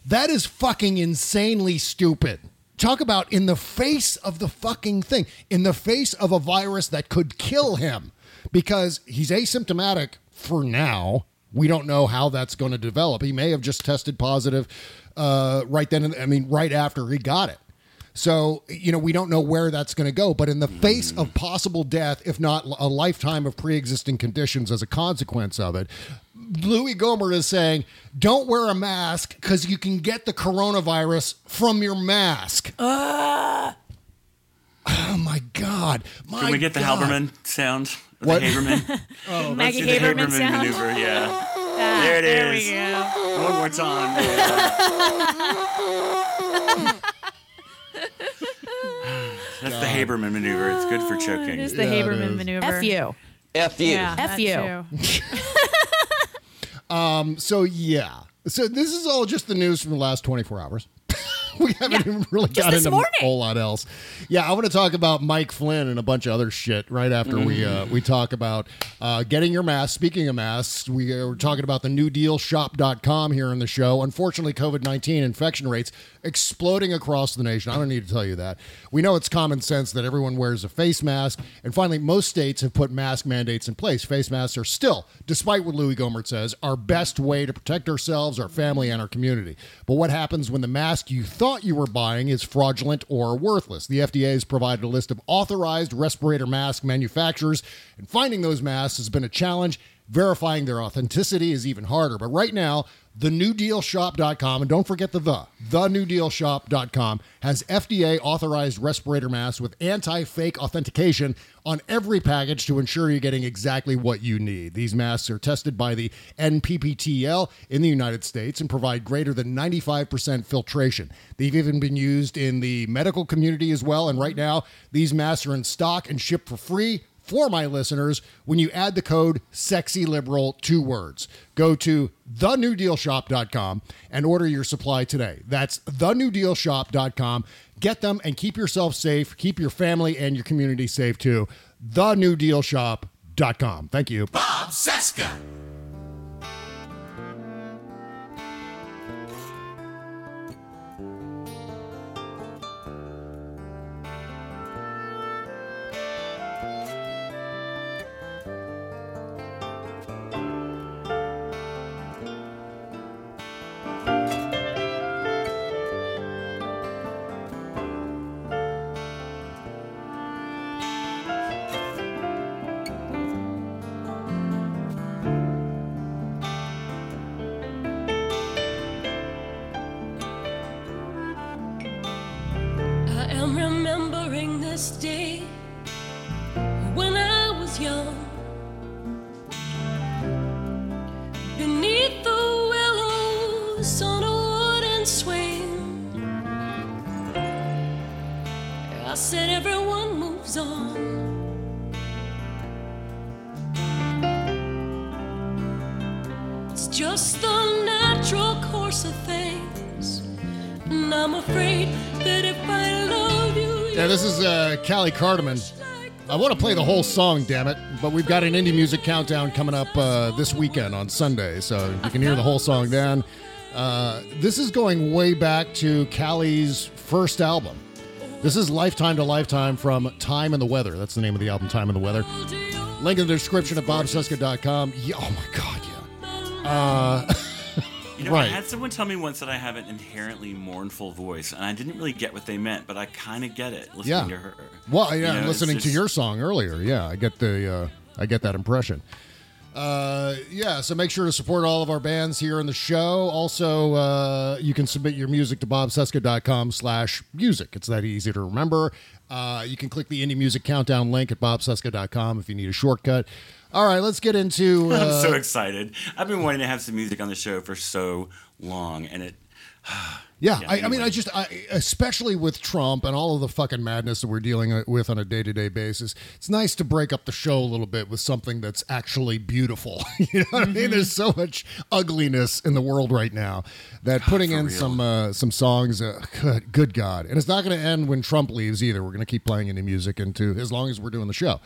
That is fucking insanely stupid. Talk about in the face of the fucking thing, in the face of a virus that could kill him because he's asymptomatic for now. We don't know how that's going to develop. He may have just tested positive uh, right then. I mean, right after he got it. So, you know, we don't know where that's going to go. But in the face of possible death, if not a lifetime of pre existing conditions as a consequence of it, Louie Gohmert is saying, don't wear a mask because you can get the coronavirus from your mask. oh, my God. My Can we get the God. Haberman sound? What? The Haberman? Oh, Let's Maggie do the Haberman Haberman sound. maneuver. Yeah. Ah, there it there is. we go. One more time. That's the Haberman maneuver. It's good for choking. It is the Yeah, Haberman is. maneuver. F you. F you. Yeah, F that you. Um, so, yeah. So, this is all just the news from the last 24 hours. we haven't even really got into morning. a whole lot else. Yeah, I want to talk about Mike Flynn and a bunch of other shit right after we uh, we talk about uh, getting your mask. Speaking of masks, we were talking about the newdealshop.com here in the show. Unfortunately, COVID 19 infection rates exploding across the nation. I don't need to tell you that. We know it's common sense that everyone wears a face mask. And finally, most states have put mask mandates in place. Face masks are still, despite what Louie Gohmert says, our best way to protect ourselves, our family, and our community. But what happens when the mask you thought you were buying is fraudulent or worthless? The FDA has provided a list of authorized respirator mask manufacturers, and finding those masks has been a challenge. Verifying their authenticity is even harder. But right now, thenewdealshop.com, and don't forget the the, thenewdealshop.com has FDA authorized respirator masks with anti fake authentication on every package to ensure you're getting exactly what you need. These masks are tested by the NPPTL in the United States and provide greater than 95% filtration. They've even been used in the medical community as well. And right now, these masks are in stock and shipped for free for my listeners when you add the code sexy liberal two words go to thenewdealshop.com and order your supply today. That's thenewdealshop.com get them and keep yourself safe. Keep your family and your community safe too. thenewdealshop.com thank you. Bob Cesca. I said, everyone moves on. It's just the natural course of things. And I'm afraid that if I love you, yeah this is uh callie cardamon i want to play the whole song damn it but we've got an indie music countdown coming up uh, this weekend on sunday so you can hear the whole song then uh, this is going way back to callie's first album this is lifetime to lifetime from time and the weather that's the name of the album time and the weather link in the description at bobcesca.com yeah, oh my god yeah uh, You know, right I had someone tell me once that I have an inherently mournful voice, and I didn't really get what they meant, but I kind of get it listening yeah. to her. Well, You yeah, know, it's listening to your song earlier, yeah, I get the uh, I get that impression. Uh, yeah, so make sure to support all of our bands here in the show. Also, uh, you can submit your music to bobcesca.com slash music. It's that easy to remember. Uh, you can click the indie music countdown link at bobcesca.com if you need a shortcut. All right, let's get into. Uh, I'm so excited. I've been wanting to have some music on the show for so long, and it. Yeah, Yeah, I, I mean. I just, I, especially with Trump and all of the fucking madness that we're dealing with on a day to day basis, it's nice to break up the show a little bit with something that's actually beautiful. you know what I mean? There's so much ugliness in the world right now that putting in real. some uh, some songs, uh, good, good God, and it's not going to end when Trump leaves either. We're going to keep playing any music into as long as we're doing the show.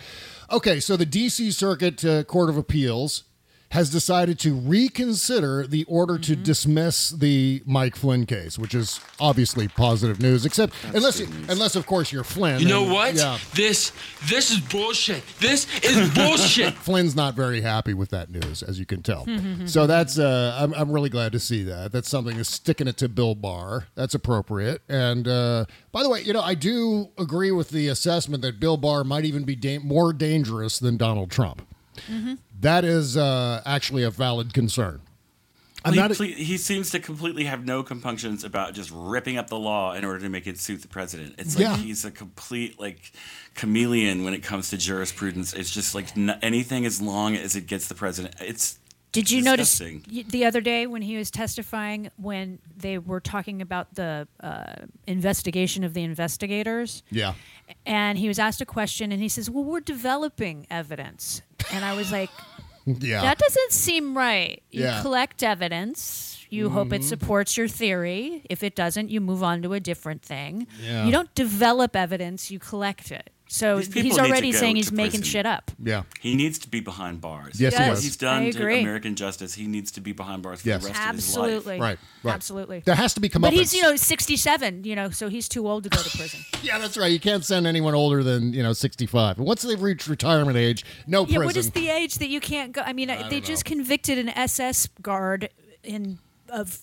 Okay, so the D.C. Circuit uh, Court of Appeals has decided to reconsider the order to dismiss the Mike Flynn case, which is obviously positive news. Except unless, you, unless of course you're Flynn. You know and- what? Yeah, This this is bullshit. This is bullshit. Flynn's not very happy with that news, as you can tell. so that's uh, I'm, I'm really glad to see that. That's something is sticking it to Bill Barr. That's appropriate. And uh, by the way, you know I do agree with the assessment that Bill Barr might even be da- more dangerous than Donald Trump. That is uh, actually a valid concern. I'm Well, not. he, he seems to completely have no compunctions about just ripping up the law in order to make it suit the president. It's like Yeah. he's a complete like chameleon when it comes to jurisprudence. It's just like n- anything as long as it gets the president. It's Did you disgusting. notice y- the other day when he was testifying when they were talking about the uh, investigation of the investigators? yeah. And he was asked a question and he says, Well, we're developing evidence. And I was like, Yeah. That doesn't seem right. You Yeah. collect evidence. You hope it Mhm. supports your theory. If it doesn't, you move on to a different thing. Yeah. You don't develop evidence, you collect it. So he's already saying he's making prison. shit up. Yeah. He needs to be behind bars. Yes, he does. he's done I to. American justice, he needs to be behind bars for Yes. the rest of his Absolutely. life. Right, right. Absolutely. There has to be But he's, you know, 67, you know, so he's too old to go to prison. Yeah, that's right. You can't send anyone older than you know 65. Once they've reached retirement age, no yeah, prison. what is the age that you can't go? I mean, I uh, they don't just convicted an SS guard in of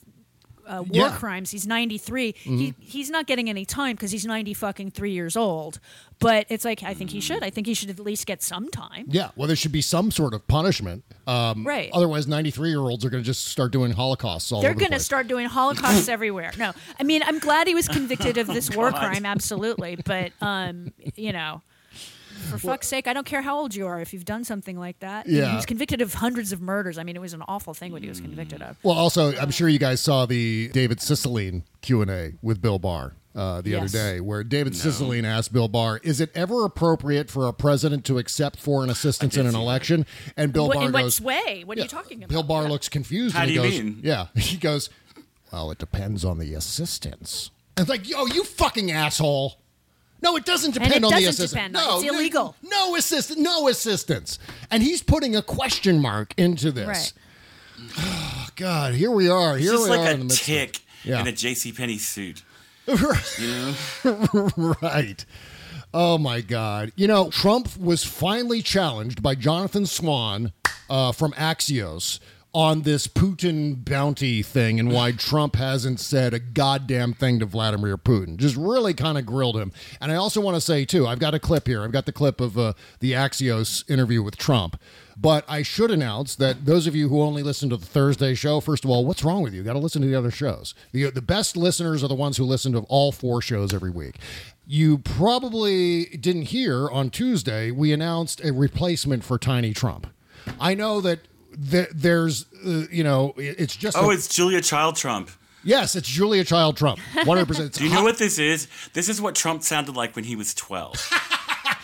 uh, war Yeah. crimes. He's 93. He, Mhm. he's not getting any time because he's 90 fucking three years old. But it's like I think he should. I think he should at least get some time. Yeah, well, there should be some sort of punishment. Um, Right. Otherwise, 93 year olds are going to just start doing holocausts all They're going to place. start doing holocausts everywhere. No, I mean I'm glad he was convicted of this war crime, absolutely. But um, you know, for fuck's sake, I don't care how old you are if you've done something like that. Yeah. he was convicted of hundreds of murders. I mean, it was an awful thing what he was convicted of. Well, also, I'm sure you guys saw the David Cicilline Q and A with Bill Barr uh, the Yes. other day, where David Cicilline asked Bill Barr, "Is it ever appropriate for a president to accept foreign assistance in an election?" And Bill What- Barr in goes, what way? What are you talking about? Bill Barr looks confused. How and he do you goes, mean? Yeah, he goes, "Well, it depends on the assistance." And it's like, "Yo, you fucking asshole." No, it doesn't And depend it on the doesn't assistance. depend no, it's illegal. No, assist, no assistance. And he's putting a question mark into this. Right. Oh, God, here we are. He's Here just we are Just like a midst tick Yeah. in a J.C. Penney suit. You know? right. Oh my God. You know, Trump was finally challenged by Jonathan Swan uh, from Axios on this Putin bounty thing and why Trump hasn't said a goddamn thing to Vladimir Putin. Just really kind of grilled him. And I also want to say, too, I've got a clip here. I've got the clip of uh, the Axios interview with Trump. But I should announce that those of you who only listen to the Thursday show, first of all, what's wrong with you? You got to listen to the other shows. The, the best listeners are the ones who listen to all four shows every week. You probably didn't hear on Tuesday, we announced a replacement for Tiny Trump. I know that th- there's, uh, you know, it's just. Oh, a- it's Julia Child Trump. yes, it's Julia Child Trump. 100%. Do you know what this is? This is what Trump sounded like when he was 12.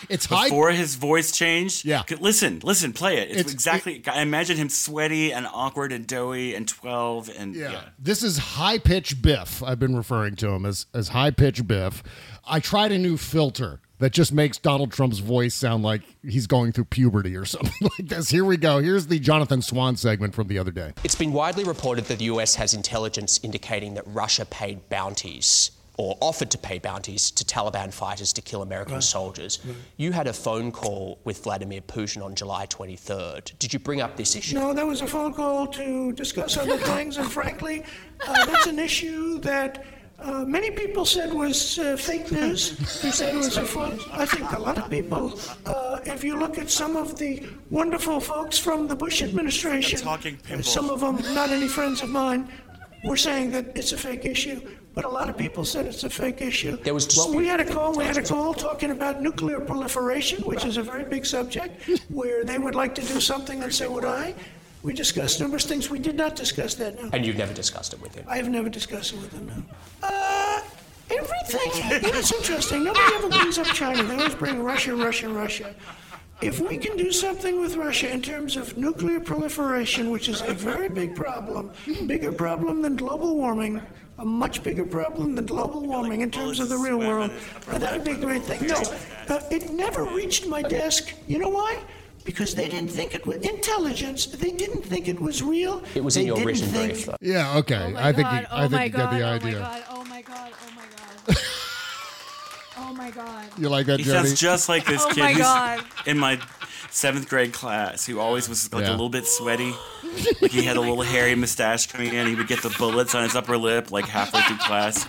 It's high. Before his voice changed. Yeah. Listen, listen, play it. It's, It's- exactly. I imagine him sweaty and awkward and doughy and 12 and yeah. This is high pitch Biff. I've been referring to him as as high pitch Biff. I tried a new filter that just makes Donald Trump's voice sound like he's going through puberty or something like this. Here we go. Here's the Jonathan Swan segment from the other day. It's been widely reported that the US has intelligence indicating that Russia paid bounties or offered to pay bounties to Taliban fighters to kill American Right. soldiers. You had a phone call with Vladimir Putin on July 23rd. Did you bring up this issue? No, that was a phone call to discuss other things, and frankly, uh, that's an issue that uh, many people said was uh, fake news. They said it was a false. I think a lot of people. Uh, if you look at some of the wonderful folks from the Bush administration, talking uh, pimple. some of them not any friends of mine, were saying that it's a fake issue. But a lot of people said it's a fake issue. There was well, we had a call. We had a call talking about nuclear proliferation, which is a very big subject, where they would like to do something, and so would I. We discussed numerous things. We did not discuss that. No. And you've never discussed it with him. I have never discussed it with him. No. Uh, everything. It's interesting. Nobody ever brings up China. They always bring Russia, Russia, Russia. If we can do something with Russia in terms of nuclear proliferation, which is a very big problem, bigger problem than global warming, a much bigger problem than global warming in terms of the real world, that would be a great thing. No, uh, it never reached my desk. You know why? Because they didn't think it was intelligence. They didn't think it was real. It was they in your written think, brief, though. Yeah, okay. Oh I think you, I oh think you get the oh idea. Oh my god! Oh my god! Oh my god! You like that, He Jody? sounds just like this Oh kid my who's God. in my seventh grade class who always was like Yeah. a little bit sweaty. Like he had a little hairy mustache coming in. He would get the bullets on his upper lip like halfway through class.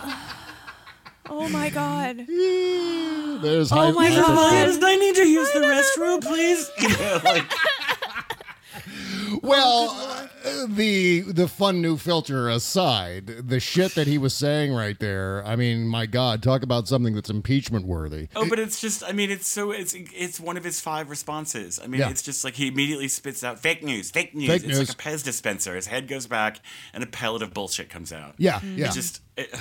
Oh my god! There's Oh high- my high- God. I need to use the restroom, please. You know, like, Well, uh, the the fun new filter aside, the shit that he was saying right there. I mean, my God, talk about something that's impeachment worthy. oh, but it's just. I mean, it's so. It's it's one of his five responses. I mean, Yeah. it's just like he immediately spits out fake news, fake news. Fake it's news. like a Pez dispenser. His head goes back, and a pellet of bullshit comes out. Yeah, It yeah. just. It,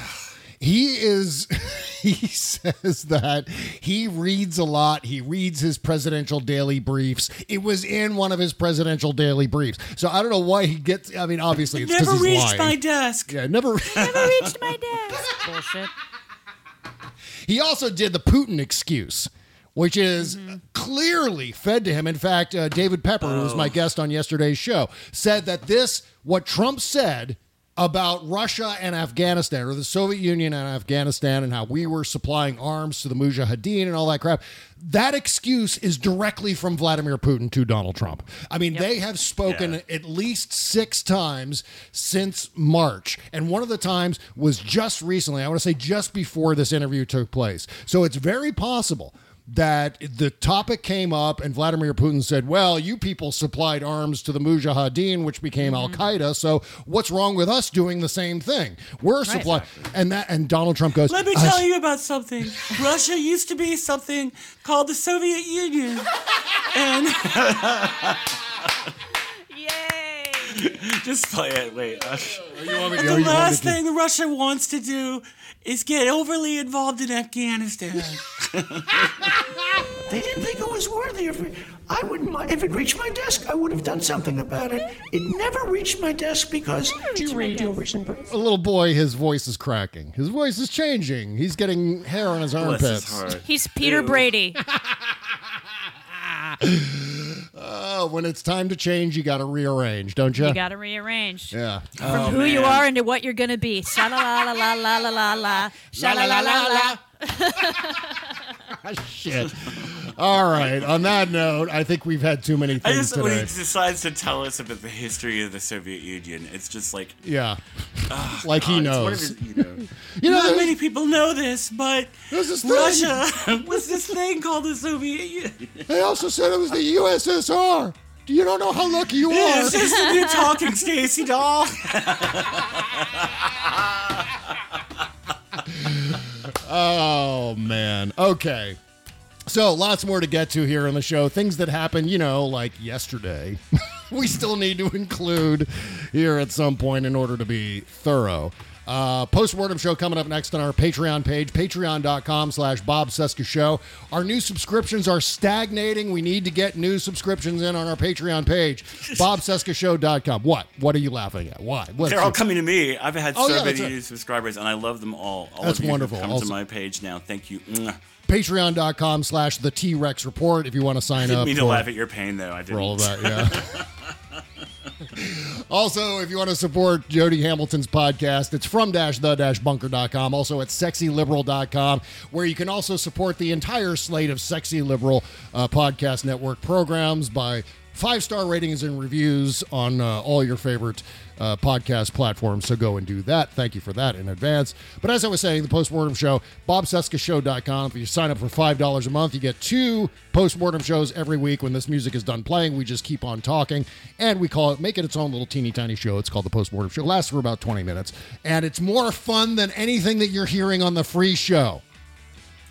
He is. He says that he reads a lot. He reads his presidential daily briefs. It was in one of his presidential daily briefs. So I don't know why he gets. I mean, obviously, it's because never he's reached lying. my desk. Yeah, never. Never reached my desk. Bullshit. He also did the Putin excuse, which is clearly fed to him. In fact, uh, David Pepper, who was my guest on yesterday's show, said that this, what Trump said about Russia and Afghanistan, or the Soviet Union and Afghanistan, and how we were supplying arms to the Mujahideen and all that crap, that excuse is directly from Vladimir Putin to Donald Trump. I mean, they have spoken at least six times since March. And one of the times was just recently, I want to say just before this interview took place. So it's very possible that the topic came up and Vladimir Putin said, Well, you people supplied arms to the Mujahideen, which became Al Qaeda. So what's wrong with us doing the same thing? We're supplying. And that, and Donald Trump goes, Let me tell you about something. Russia used to be something called the Soviet Union. And Yay! just play it. Wait. uh, you want me- the you want last me to- thing Russia wants to do is get overly involved in Afghanistan. They didn't think it was worthy of it. I wouldn't mind if it reached my desk. I would have done something about it. It never reached my desk because. Do you read your written? A little boy, his voice is cracking. His voice is changing. He's getting hair on his Bless his armpits. He's Peter Brady. Oh, when it's time to change, you got to rearrange, don't you? You got to rearrange. Yeah. From Oh, who you are into what you're gonna be. Sha la la la la la la la. Sha la la la la. Shit. All right. On that note, I think we've had too many things. I things just when he today. decides to tell us about the history of the Soviet Union, it's just like Yeah. ah, Like he God, it's one of knows. his- you know, You know, not many people know this, but this thing. Russia was this thing called the Soviet Union. They also said it was the USSR. Do you don't know how lucky you are. Is this the new talking Stacy doll? Oh man. Okay. So lots more to get to here on the show. Things that happened, you know, like yesterday. we still need to include here at some point in order to be thorough. Uh, post-mortem show coming up next on our Patreon page, patreon.com slash Bob Cesca Show. Our new subscriptions are stagnating. We need to get new subscriptions in on our Patreon page, bobcescashow.com. What? What are you laughing at? Why? What's They're all coming to me. I've had Oh, so yeah, many right. new subscribers, and I love them all. All That's wonderful. Come Also- to my page now. Thank you. Patreon.com slash the T-Rex Report if you want to sign Didn't up. mean to laugh at your pain, though. I for all of that, yeah. Also, if you want to support Jody Hamilton's podcast, it's from dash the dash bunker.com. Also at sexyliberal.com, where you can also support the entire slate of Sexy Liberal uh, Podcast Network programs by five star ratings and reviews on uh, all your favorite uh, podcast platforms. So go and do that. Thank you for that in advance. But as I was saying, the postmortem show, bobcescashow.com. If you sign up for $5 a month, you get two postmortem shows every week. When this music is done playing, we just keep on talking and we call it, make it its own little teeny tiny show. It's called the postmortem show. It lasts for about 20 minutes and it's more fun than anything that you're hearing on the free show.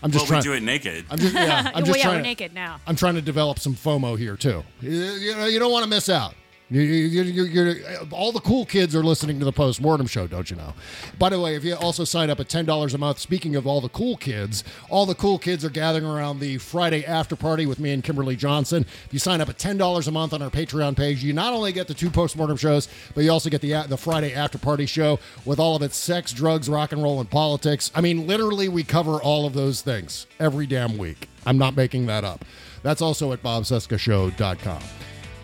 I'm just well, trying. we do it naked. I'm just, yeah, I'm well, yeah, trying we're to- naked now. I'm trying to develop some FOMO here too. You, you know, you don't want to miss out. You, you, you, you're, uh, all the cool kids are listening to the postmortem show, don't you know? By the way, if you also sign up at ten dollars a month, speaking of all the cool kids, all the cool kids are gathering around the Friday after party with me and Kimberly Johnson. If you sign up at ten dollars a month on our Patreon page, you not only get the two postmortem shows, but you also get the the Friday after party show with all of its sex, drugs, rock and roll, and politics. I mean, literally, we cover all of those things every damn week. I'm not making that up. That's also at bobcescashow.com.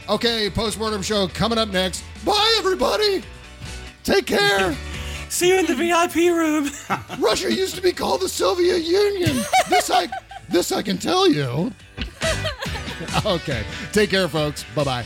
Okay, postmortem show coming up next. Bye, everybody. Take care. See you in the VIP room. Russia used to be called the Soviet Union. This I, this I can tell you. okay, take care, folks. Bye bye.